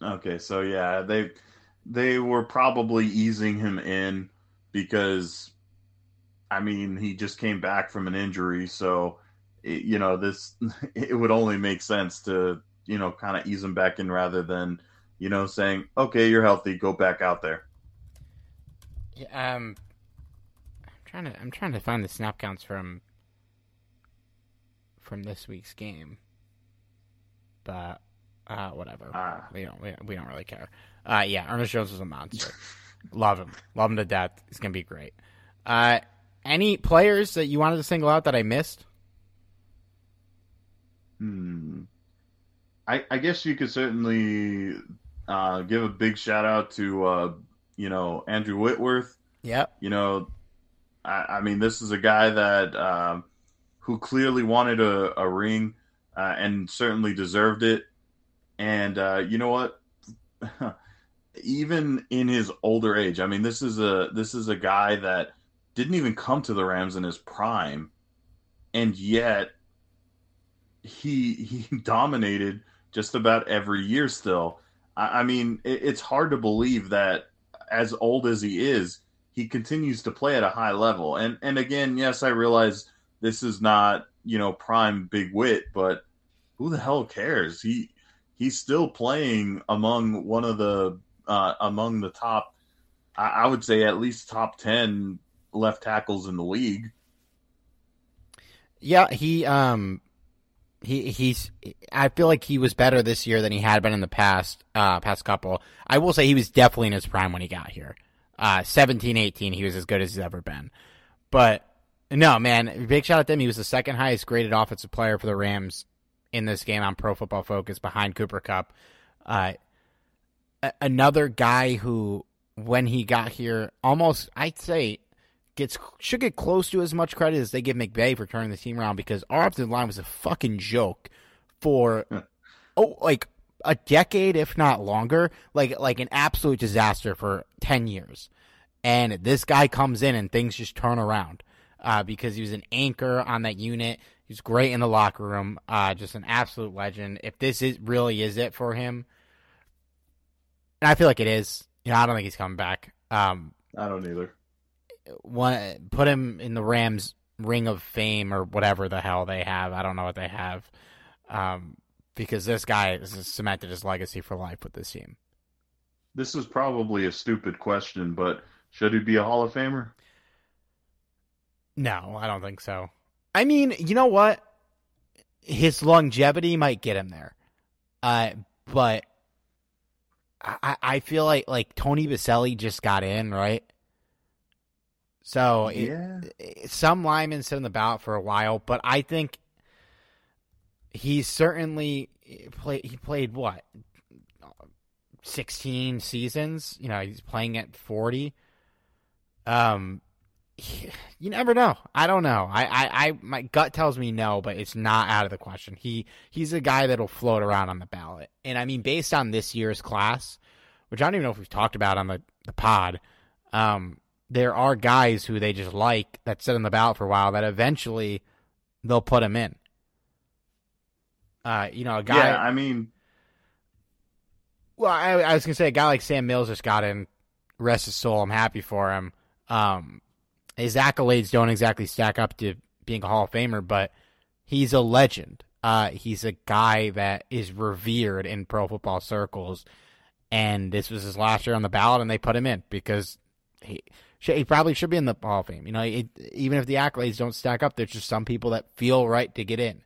Okay, so yeah, they they were probably easing him in because I mean, he just came back from an injury, so it, you know, this it would only make sense to, you know, kind of ease him back in rather than, you know, saying, "Okay, you're healthy, go back out there." Yeah, um I'm trying to I'm trying to find the snap counts from from this week's game. But uh, whatever. Ah. We don't we, we don't really care. Uh, yeah, Ernest Jones is a monster. Love him. Love him to death. He's gonna be great. Uh, any players that you wanted to single out that I missed? Hmm. I, I guess you could certainly uh, give a big shout out to uh, you know Andrew Whitworth. Yep. You know, I, I mean, this is a guy that um, who clearly wanted a, a ring uh, and certainly deserved it. And uh, you know what? even in his older age, I mean, this is a this is a guy that didn't even come to the Rams in his prime, and yet he he dominated just about every year. Still, I, I mean, it, it's hard to believe that as old as he is, he continues to play at a high level. And and again, yes, I realize this is not you know prime big Whit, but who the hell cares? He he's still playing among one of the uh, among the top. I, I would say at least top ten left tackles in the league. Yeah, he um he he's I feel like he was better this year than he had been in the past uh past couple. I will say he was definitely in his prime when he got here. Uh 17 18 he was as good as he's ever been. But no, man, big shout out to him. He was the second highest graded offensive player for the Rams in this game on Pro Football Focus behind Cooper Kupp. Uh a- another guy who when he got here almost I'd say gets should get close to as much credit as they give McVay for turning the team around because our offensive line was a fucking joke for oh like a decade if not longer like like an absolute disaster for 10 years. And this guy comes in and things just turn around uh, because he was an anchor on that unit. He's great in the locker room uh, just an absolute legend. If this is really is it for him and I feel like it is you know I don't think he's coming back. Um, I don't either. One put him in the Rams Ring of Fame or whatever the hell they have. I don't know what they have, um, because this guy has cemented his legacy for life with this team. This is probably a stupid question, but should he be a Hall of Famer? No, I don't think so. I mean, you know what? His longevity might get him there, uh, but I, I feel like like Tony Boselli just got in, right? So Yeah. it, some linemen sit on the ballot for a while, but I think he's certainly played. He played what sixteen seasons. You know, he's playing at forty. Um, you never know. I don't know. I, I, I, my gut tells me no, but it's not out of the question. He, he's a guy that'll float around on the ballot, and I mean, based on this year's class, which I don't even know if we've talked about on the the pod, um, there are guys who they just like that sit on the ballot for a while that eventually they'll put him in. Uh, you know, a guy. yeah, I mean, Well, I, I was gonna say a guy like Sam Mills just got in. Rest his soul. I'm happy for him. Um, his accolades don't exactly stack up to being a Hall of Famer, but he's a legend. Uh, he's a guy that is revered in pro football circles, and this was his last year on the ballot, and they put him in because he he probably should be in the Hall of Fame. You know, it, even if the accolades don't stack up, there's just some people that feel right to get in.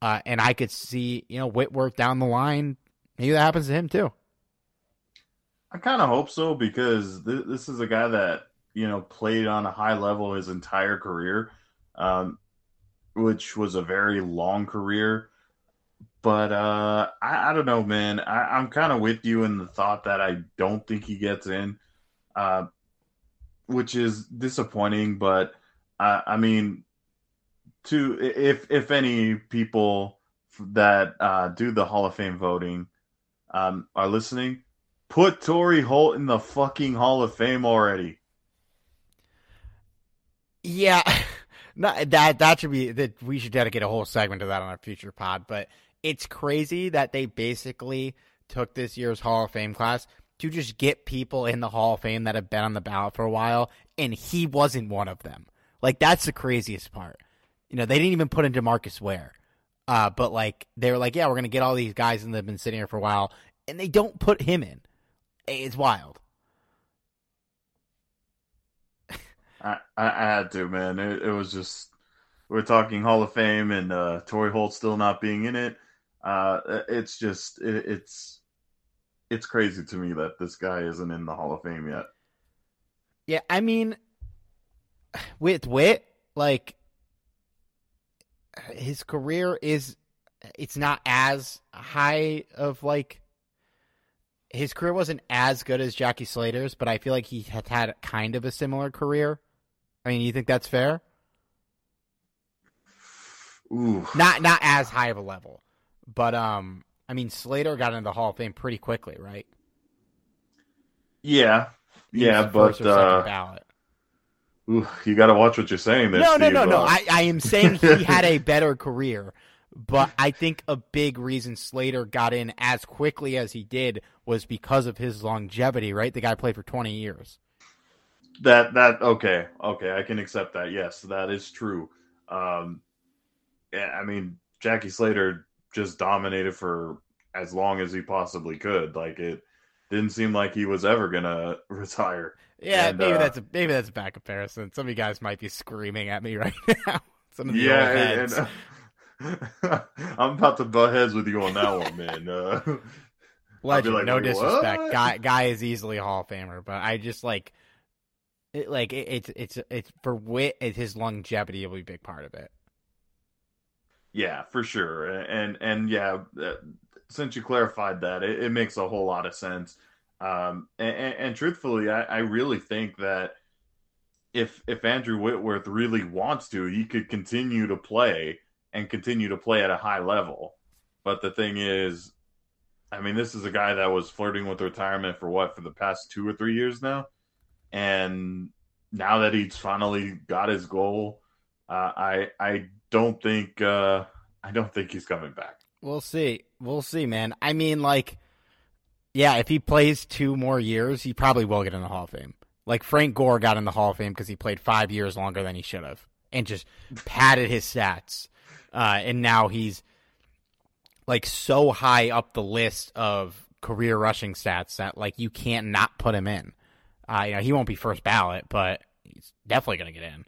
Uh, and I could see, you know, Whitworth down the line. Maybe that happens to him too. I kind of hope so because th- this is a guy that you know played on a high level his entire career, um, which was a very long career. But uh, I, I don't know, man. I, I'm kind of with you in the thought that I don't think he gets in, uh, which is disappointing. But I, I mean, to if if any people that uh, do the Hall of Fame voting um, are listening, put Torry Holt in the fucking Hall of Fame already. Yeah, not, that that should be that we should dedicate a whole segment to that on a future pod. But it's crazy that they basically took this year's Hall of Fame class to just get people in the Hall of Fame that have been on the ballot for a while, and he wasn't one of them. Like that's the craziest part. You know, they didn't even put in DeMarcus Ware, uh, but like they were like, yeah, we're gonna get all these guys and they've been sitting here for a while, and they don't put him in. It's wild. I, I, had to, man. It, it was just we're talking Hall of Fame and uh, Torry Holt still not being in it. Uh, it's just it, it's it's crazy to me that this guy isn't in the Hall of Fame yet. Yeah, I mean, with Whit, like his career is it's not as high of like his career wasn't as good as Jackie Slater's, but I feel like he had had kind of a similar career. I mean, you think that's fair? Ooh, Not not as high of a level, but um, I mean, Slater got into the Hall of Fame pretty quickly, right? yeah, He yeah, was the first but uh, ooh, you got to watch what you're saying. There, No, no, Steve. no, no. Uh, I, I am saying he had a better career, but I think a big reason Slater got in as quickly as he did was because of his longevity, right? The guy played for 20 years. That that okay, okay, I can accept that. Yes, that is true. Um, yeah, I mean, Jackie Slater just dominated for as long as he possibly could. Like it didn't seem like he was ever gonna retire. Yeah, And, maybe uh, that's a maybe that's a bad comparison. Some of you guys might be screaming at me right now. Some of the Yeah, and, heads. and, I'm about to butt heads with you on that one, man. Uh, Legend, like, no "Wait, disrespect. what?" Guy guy is easily Hall of Famer, but I just like it, like it, it's it's it's for Whit. It, his longevity will be a big part of it. Yeah, for sure. And and yeah, uh, since you clarified that, it, it makes a whole lot of sense. Um, and, and, truthfully, I, I really think that if if Andrew Whitworth really wants to, he could continue to play and continue to play at a high level. But the thing is, I mean, this is a guy that was flirting with retirement for what for the past two or three years now, and now that he's finally got his goal, uh, I I don't think uh, I don't think he's coming back. We'll see. We'll see, man. I mean, like, yeah, if he plays two more years, he probably will get in the Hall of Fame. Like Frank Gore got in the Hall of Fame because he played five years longer than he should have and just padded his stats. Uh, and now he's like so high up the list of career rushing stats that like you can't not put him in. Uh, you know, he won't be first ballot, but he's definitely going to get in.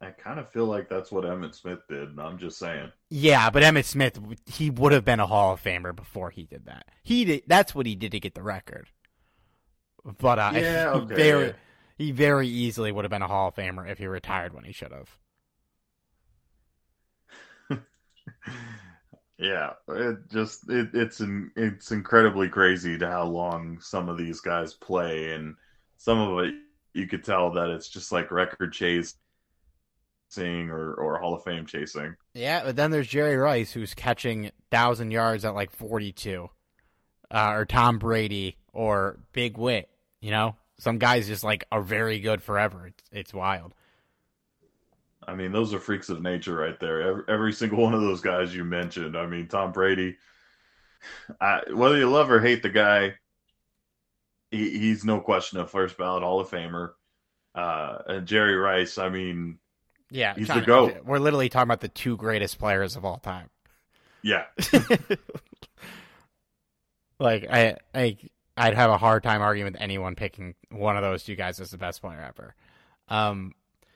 I kind of feel like that's what Emmitt Smith did. and I'm just saying. Yeah, but Emmitt Smith, he would have been a Hall of Famer before he did that. He did. That's what he did to get the record. But uh, yeah, he very, he very easily would have been a Hall of Famer if he retired when he should have. yeah, it just it, it's it's incredibly crazy to how long some of these guys play, and some of it you could tell that it's just like record chasing or or Hall of Fame chasing. Yeah, but then there's Jerry Rice who's catching thousand yards at like 42, uh, or Tom Brady or Big Whit. You know, some guys just like are very good forever. It's it's wild. I mean, those are freaks of nature right there. Every, every single one of those guys you mentioned. I mean, Tom Brady. I, whether you love or hate the guy, he, he's no question a first ballot Hall of Famer. Uh, and Jerry Rice. I mean, Yeah, He's the GOAT. We're literally talking about the two greatest players of all time. yeah, like I, I, I'd have a hard time arguing with anyone picking one of those two guys as the best player ever. Um,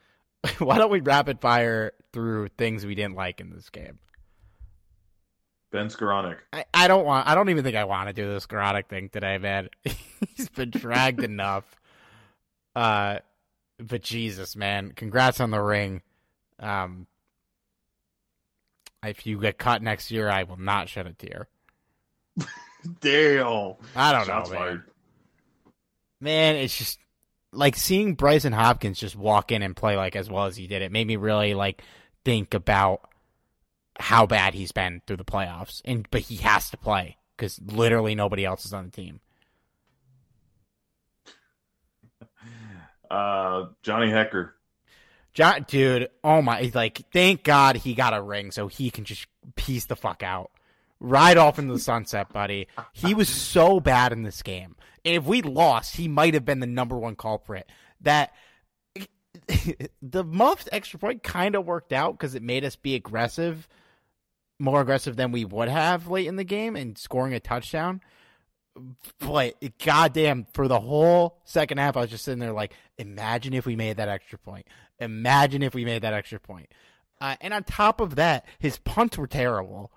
why don't we rapid fire through things we didn't like in this game? Ben Skowronek. I, I don't want. I don't even think I want to do this Garodic thing today, man. He's been dragged enough. Uh, but Jesus, man, congrats on the ring. Um, if you get cut next year, I will not shed a tear. Damn. I don't Shots know, man. fired. Man, it's just like seeing Brycen Hopkins just walk in and play like as well as he did. It made me really like think about how bad he's been through the playoffs, and but he has to play because literally nobody else is on the team. Uh, Johnny Hekker. John, dude, oh my! Like, thank God he got a ring so he can just piece the fuck out, ride off into the sunset, buddy. He was so bad in this game, if we lost, he might have been the number one culprit. That the muffed extra point kind of worked out because it made us be aggressive, more aggressive than we would have late in the game, and scoring a touchdown. But goddamn, for the whole second half, I was just sitting there like, imagine if we made that extra point. Imagine if we made that extra point. Uh, and on top of that, his punts were terrible.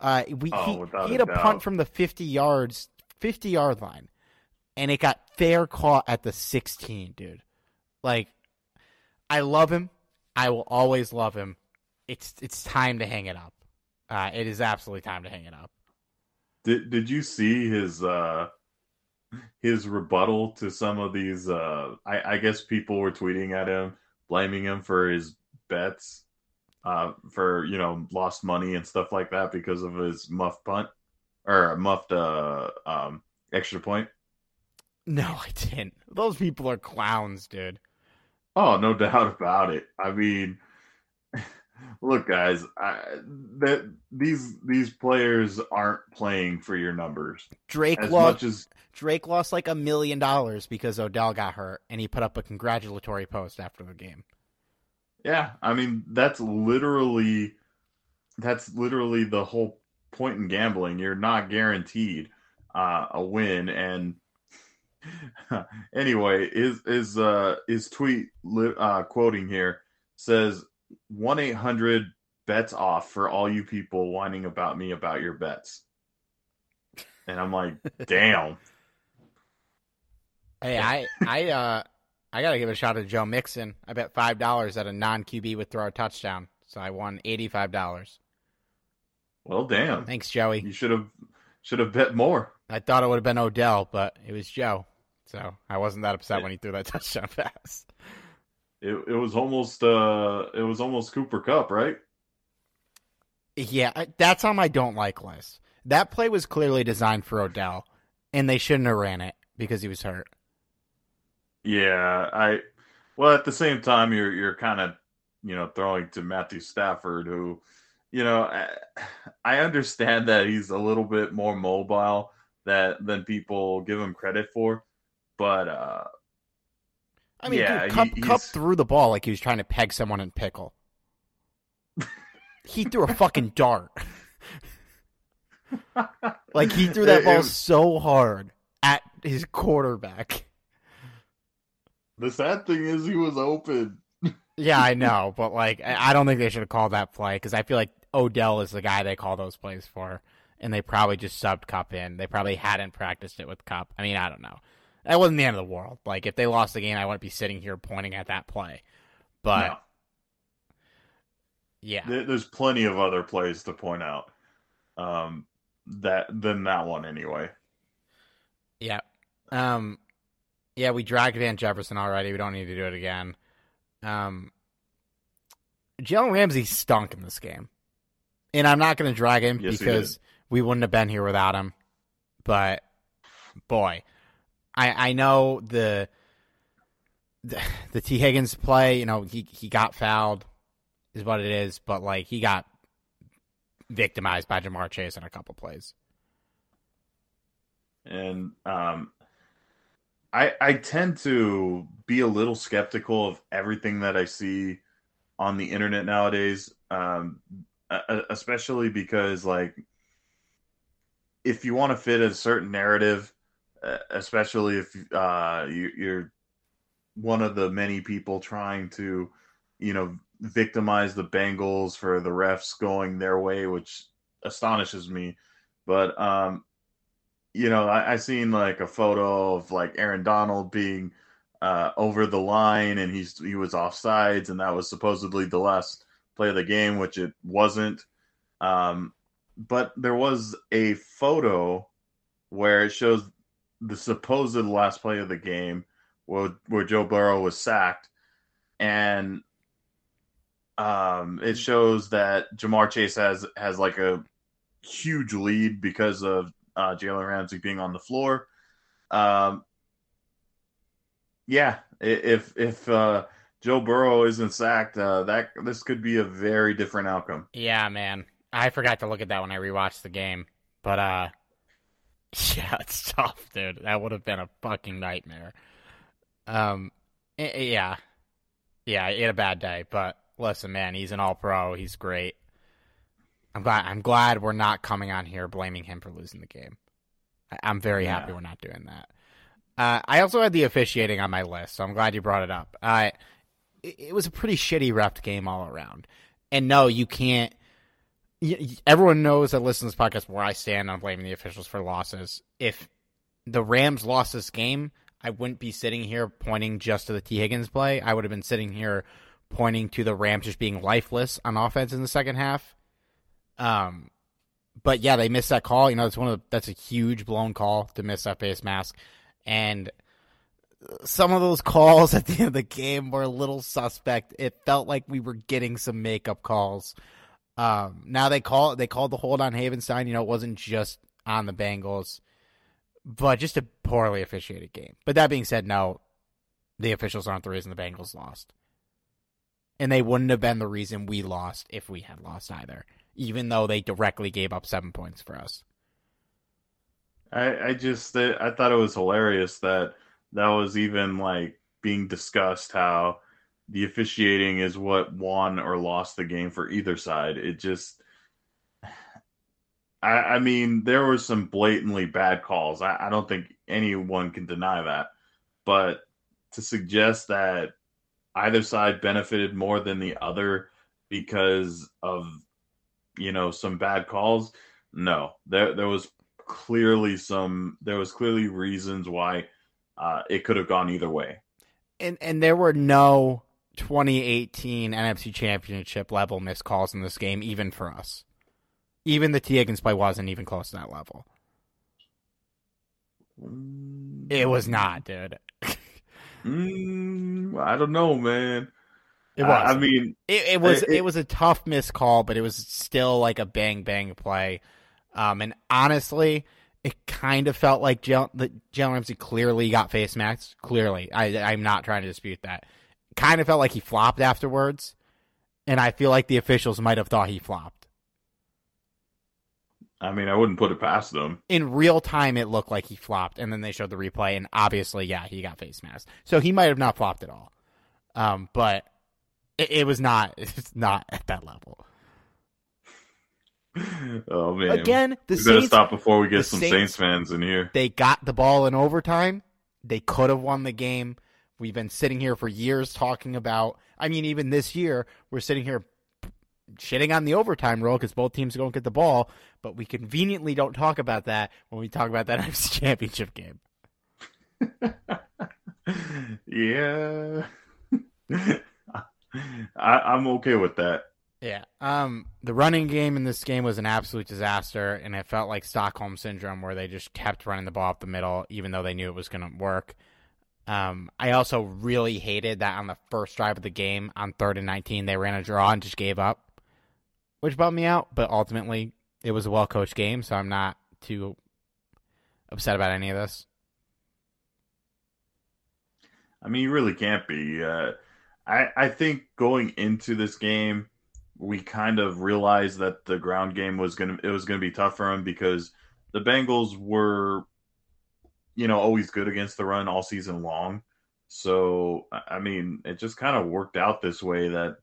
Uh, we Oh, he, he a had a doubt. punt from the fifty yards, fifty yard line, and it got fair caught at the sixteen, dude. Like, I love him. I will always love him. It's it's time to hang it up. Uh, it is absolutely time to hang it up. Did Did you see his uh his rebuttal to some of these? Uh, I, I guess people were tweeting at him, blaming him for his bets, uh, for you know lost money and stuff like that because of his muffed punt or muffed uh um extra point. No, I didn't. Those people are clowns, dude. Oh, no doubt about it. I mean, look, guys, I, that these these players aren't playing for your numbers Drake as lost. much as Drake lost like a million dollars because Odell got hurt, and he put up a congratulatory post after the game. yeah. I mean, that's literally that's literally the whole point in gambling. You're not guaranteed uh, a win, and anyway, his his uh, his tweet uh, quoting here says one eight hundred bets off for all you people whining about me about your bets. And I'm like, damn. Hey, I I uh I gotta give a shout out to Joe Mixon. I bet five dollars that a non QB would throw a touchdown, so I won eighty five dollars. Well, damn. Thanks, Joey. You should have should have bet more. I thought it would have been Odell, but it was Joe, so I wasn't that upset when he threw that touchdown pass. It it was almost uh it was almost Cooper Kupp, right? Yeah, I- that's on my don't like list. That play was clearly designed for Odell, and they shouldn't have ran it because he was hurt. Yeah, I well at the same time you're you're kind of you know throwing to Matthew Stafford who you know I, I understand that he's a little bit more mobile that than people give him credit for, but uh I mean, Yeah, dude, Kupp, he- Kupp threw the ball like he was trying to peg someone in pickle. he threw a fucking dart. like he threw that It- ball it- so hard at his quarterback. The sad thing is he was open. Yeah, I know, but like, I I don't think they should have called that play because I feel like Odell is the guy they call those plays for, and they probably just subbed Kupp in. They probably hadn't practiced it with Kupp. I mean, I don't know. That wasn't the end of the world. Like, if they lost the game, I wouldn't be sitting here pointing at that play. But No. yeah, There- There's plenty of other plays to point out. Um, that than that one anyway. yeah, um, yeah, we dragged Van Jefferson already. We don't need to do it again. Um, Jalen Ramsey stunk in this game, and I'm not going to drag him Yes, because we wouldn't have been here without him. But boy, I I know the the, the Tee Higgins play. You know he he got fouled, is what it is. But like he got victimized by Ja'Marr Chase in a couple plays. and um, I I tend to be a little skeptical of everything that I see on the internet nowadays, um, especially because like if you want to fit a certain narrative, especially if uh, you, you're one of the many people trying to, you know, victimize the Bengals for the refs going their way, which astonishes me. But um, you know, I, I seen like a photo of like Aaron Donald being uh, over the line, and he's he was off sides, and that was supposedly the last play of the game, which it wasn't. Um, but there was a photo where it shows the supposed last play of the game, where where Joe Burrow was sacked, and um, it shows that Ja'Marr Chase has has like a huge lead because of uh, Jalen Ramsey being on the floor. Um, yeah, if if uh, Joe Burrow isn't sacked, uh, that this could be a very different outcome. Yeah, man. I forgot to look at that when I rewatched the game. But uh yeah, it's tough, dude. That would have been a fucking nightmare. Um eh, eh, yeah. Yeah, he had a bad day, but listen, man, he's an all pro. He's great. I'm glad I'm glad we're not coming on here blaming him for losing the game. I, I'm very happy we're not doing that. Uh, I also had the officiating on my list, so I'm glad you brought it up. Uh, it, it was a pretty shitty ref game all around. And no, you can't everyone knows that listens to this podcast where I stand on blaming the officials for losses. If the Rams lost this game, I wouldn't be sitting here pointing just to the Tee Higgins play. I would have been sitting here pointing to the Rams just being lifeless on offense in the second half. Um, but yeah, they missed that call. You know, that's one of the, that's a huge blown call to miss that face mask, and some of those calls at the end of the game were a little suspect. It felt like we were getting some makeup calls. Um, now they call they called the hold on Havenstein. You know, it wasn't just on the Bengals, but just a poorly officiated game. But that being said, no, the officials aren't the reason the Bengals lost, and they wouldn't have been the reason we lost if we had lost either. Even though they directly gave up seven points for us. I, I just I thought it was hilarious that that was even like being discussed how the officiating is what won or lost the game for either side. It just I, I mean there were some blatantly bad calls. I, I don't think anyone can deny that. But to suggest that either side benefited more than the other because of you know some bad calls, no. There there was clearly some there was clearly reasons why uh, it could have gone either way. and and there were no 2018 NFC Championship level missed calls in this game, even for us. Even the Tee Higgins play wasn't even close to that level. It was not, dude. Mm, I don't know, man. It I- was. I, mean, it, it was. it- It, was a tough missed call, but it was still like a bang bang play. Um, and honestly, it kind of felt like Jalen, Ramsey clearly got face masked. Clearly, I, I'm not trying to dispute that. Kind of felt like he flopped afterwards, and I feel like the officials might have thought he flopped. I mean, I wouldn't put it past them. In real time, it looked like he flopped, and then they showed the replay, and obviously, yeah, he got face masked. So he might have not flopped at all. Um, but it, it was not. It's not at that level. Oh man! Again, the we Saints stop before we get some Saints- Saints fans in here. they got the ball in overtime. They could have won the game. We've been sitting here for years talking about. I mean, even this year, we're sitting here shitting on the overtime rule because both teams don't get the ball, but we conveniently don't talk about that when we talk about that NFC Championship game. yeah, I, I'm okay with that. Yeah. Um, the running game in this game was an absolute disaster, and it felt like Stockholm syndrome, where they just kept running the ball up the middle, even though they knew it was going to work. Um, I also really hated that on the first drive of the game, on third and nineteen, they ran a draw and just gave up, which bummed me out. But ultimately, it was a well coached game, so I'm not too upset about any of this. I mean, you really can't be. Uh, I I think going into this game, we kind of realized that the ground game was gonna it was gonna be tough for them because the Bengals were, you know, always good against the run all season long. So I mean, it just kind of worked out this way that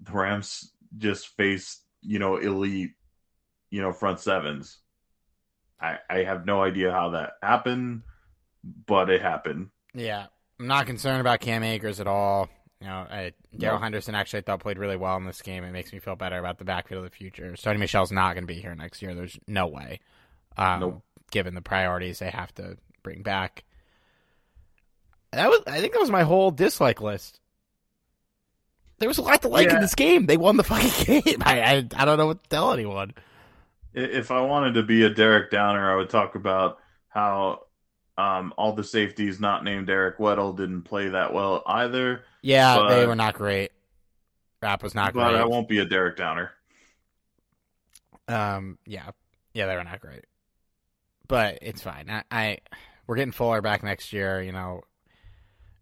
the Rams just faced you know elite, you know, front sevens. I I have no idea how that happened, but it happened. Yeah, I'm not concerned about Cam Akers at all. You know, I, Darrell No. Henderson actually I thought played really well in this game. It makes me feel better about the backfield of the future. Sony Michel's not going to be here next year. There's no way. Um, Nope. Given the priorities they have to bring back. That was, I think that was my whole dislike list. There was a lot to like in this game. They won the fucking game. I, I, I don't know what to tell anyone. If I wanted to be a Derek Downer, I would talk about how um, all the safeties not named Eric Weddle didn't play that well either. Yeah, they were not great. Rapp was not but great. I won't be a Derek Downer. Um, yeah, yeah, they were not great, but it's fine. I, I we're getting Fuller back next year, you know,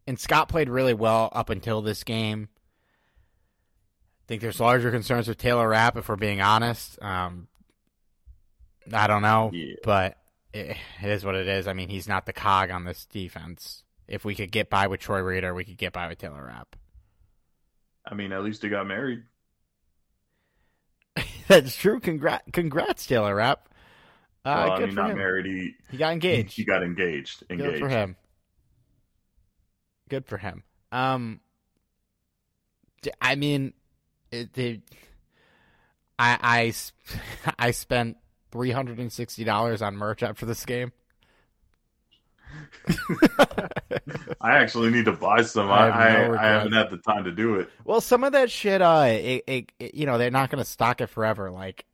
and Scott played really well up until this game. I think there's larger concerns with Taylor Rapp, if we're being honest. Um, I don't know, Yeah. but it, it is what it is. I mean, he's not the cog on this defense. If we could get by with Troy Reeder, we could get by with Taylor Rapp. I mean, at least he got married. That's true. Congrats, congrats, Taylor Rapp. Uh, well, I mean, not him. married. He He got engaged. He got engaged. Engaged. Good for him. Good for him. Um, I mean, it, I I I I spent three hundred and sixty dollars on merch after this game. I actually need to buy some. I I have no I, I, haven't had the time to do it. Well, some of that shit, uh, it, it, it- you know, they're not going to stock it forever. Like,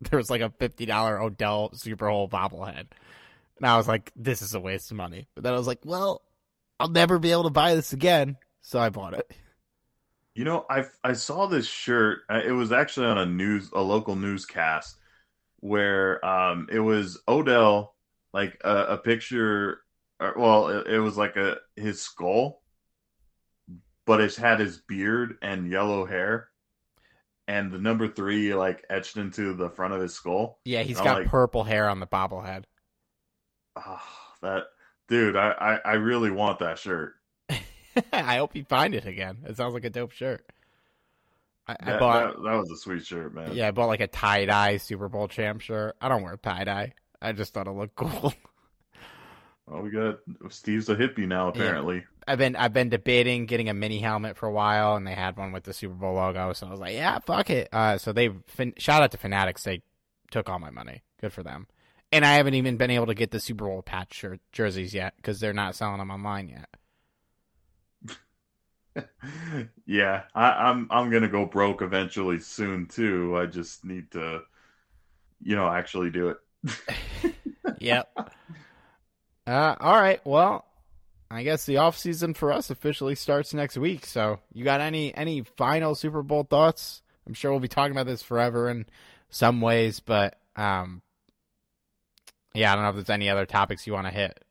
there was like a fifty dollar Odell Super Bowl bobblehead, and I was like, this is a waste of money. But then I was like, well, I'll never be able to buy this again, so I bought it. You know, I I saw this shirt. It was actually on a news, a local newscast, where um it was Odell, like a, a picture. Or, well, it, it was like a his skull, but it had his beard and yellow hair, and the number three like etched into the front of his skull. Yeah, he's got like- purple hair on the bobblehead. Ah, that dude, I, I I really want that shirt. I hope you find it again. It sounds like a dope shirt. I, I bought, that, that was a sweet shirt, man. yeah, I bought like a tie dye Super Bowl champ shirt. I don't wear tie dye. I just thought it looked cool. Well, we got Steve's a hippie now, apparently. I've been I've been debating getting a mini helmet for a while, and they had one with the Super Bowl logo. So I was like, yeah, fuck it. Uh, so they fin- shout out to Fanatics. They took all my money. Good for them. And I haven't even been able to get the Super Bowl patch shirt jerseys yet because they're not selling them online yet. yeah, I, I'm I'm gonna go broke eventually soon too. I just need to, you know, actually do it. yep. Uh, all right. Well, I guess the off season for us officially starts next week. So, you got any any final Super Bowl thoughts? I'm sure we'll be talking about this forever in some ways, but um, yeah, I don't know if there's any other topics you want to hit.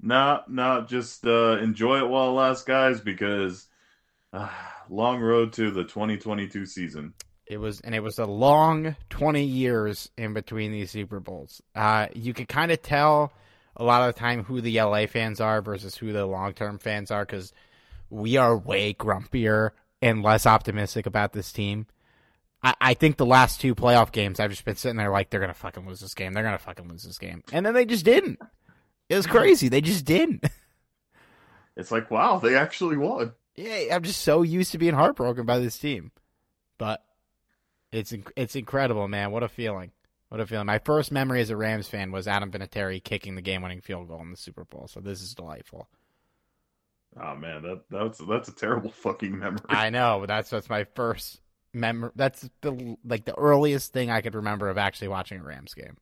No, no, just uh, enjoy it while it lasts, guys, because uh, long road to the 2022 season. It was, and it was a long 20 years in between these Super Bowls. Uh, you could kind of tell a lot of the time who the LA fans are versus who the long term fans are because we are way grumpier and less optimistic about this team. I, I think the last two playoff games, I've just been sitting there like they're gonna fucking lose this game. They're gonna fucking lose this game, and then they just didn't. It was crazy. They just didn't. It's like, wow, they actually won. Yeah, I'm just so used to being heartbroken by this team, but it's it's incredible, man. What a feeling! What a feeling! My first memory as a Rams fan was Adam Vinatieri kicking the game-winning field goal in the Super Bowl. So this is delightful. Oh man, that that's that's a terrible fucking memory. I know, but that's that's my first memory. That's the like the earliest thing I could remember of actually watching a Rams game.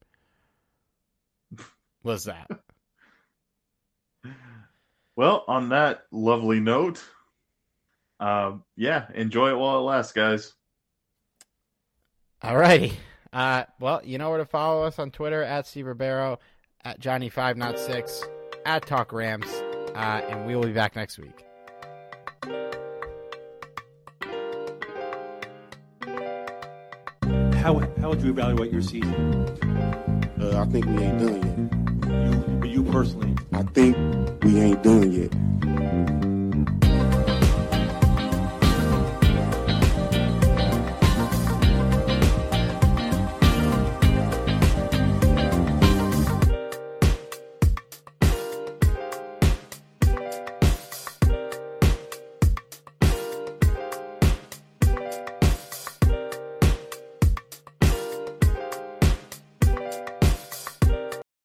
Was that? well, on that lovely note, uh, yeah, enjoy it while it lasts, guys. Alrighty. Uh, well, you know where to follow us on Twitter at Steve Ribeiro, at Johnny Five Not Six, at Talk Rams, uh, and we will be back next week. How, how would you evaluate your season? Uh, I think we ain't done yet. You, you personally, I think we ain't done yet.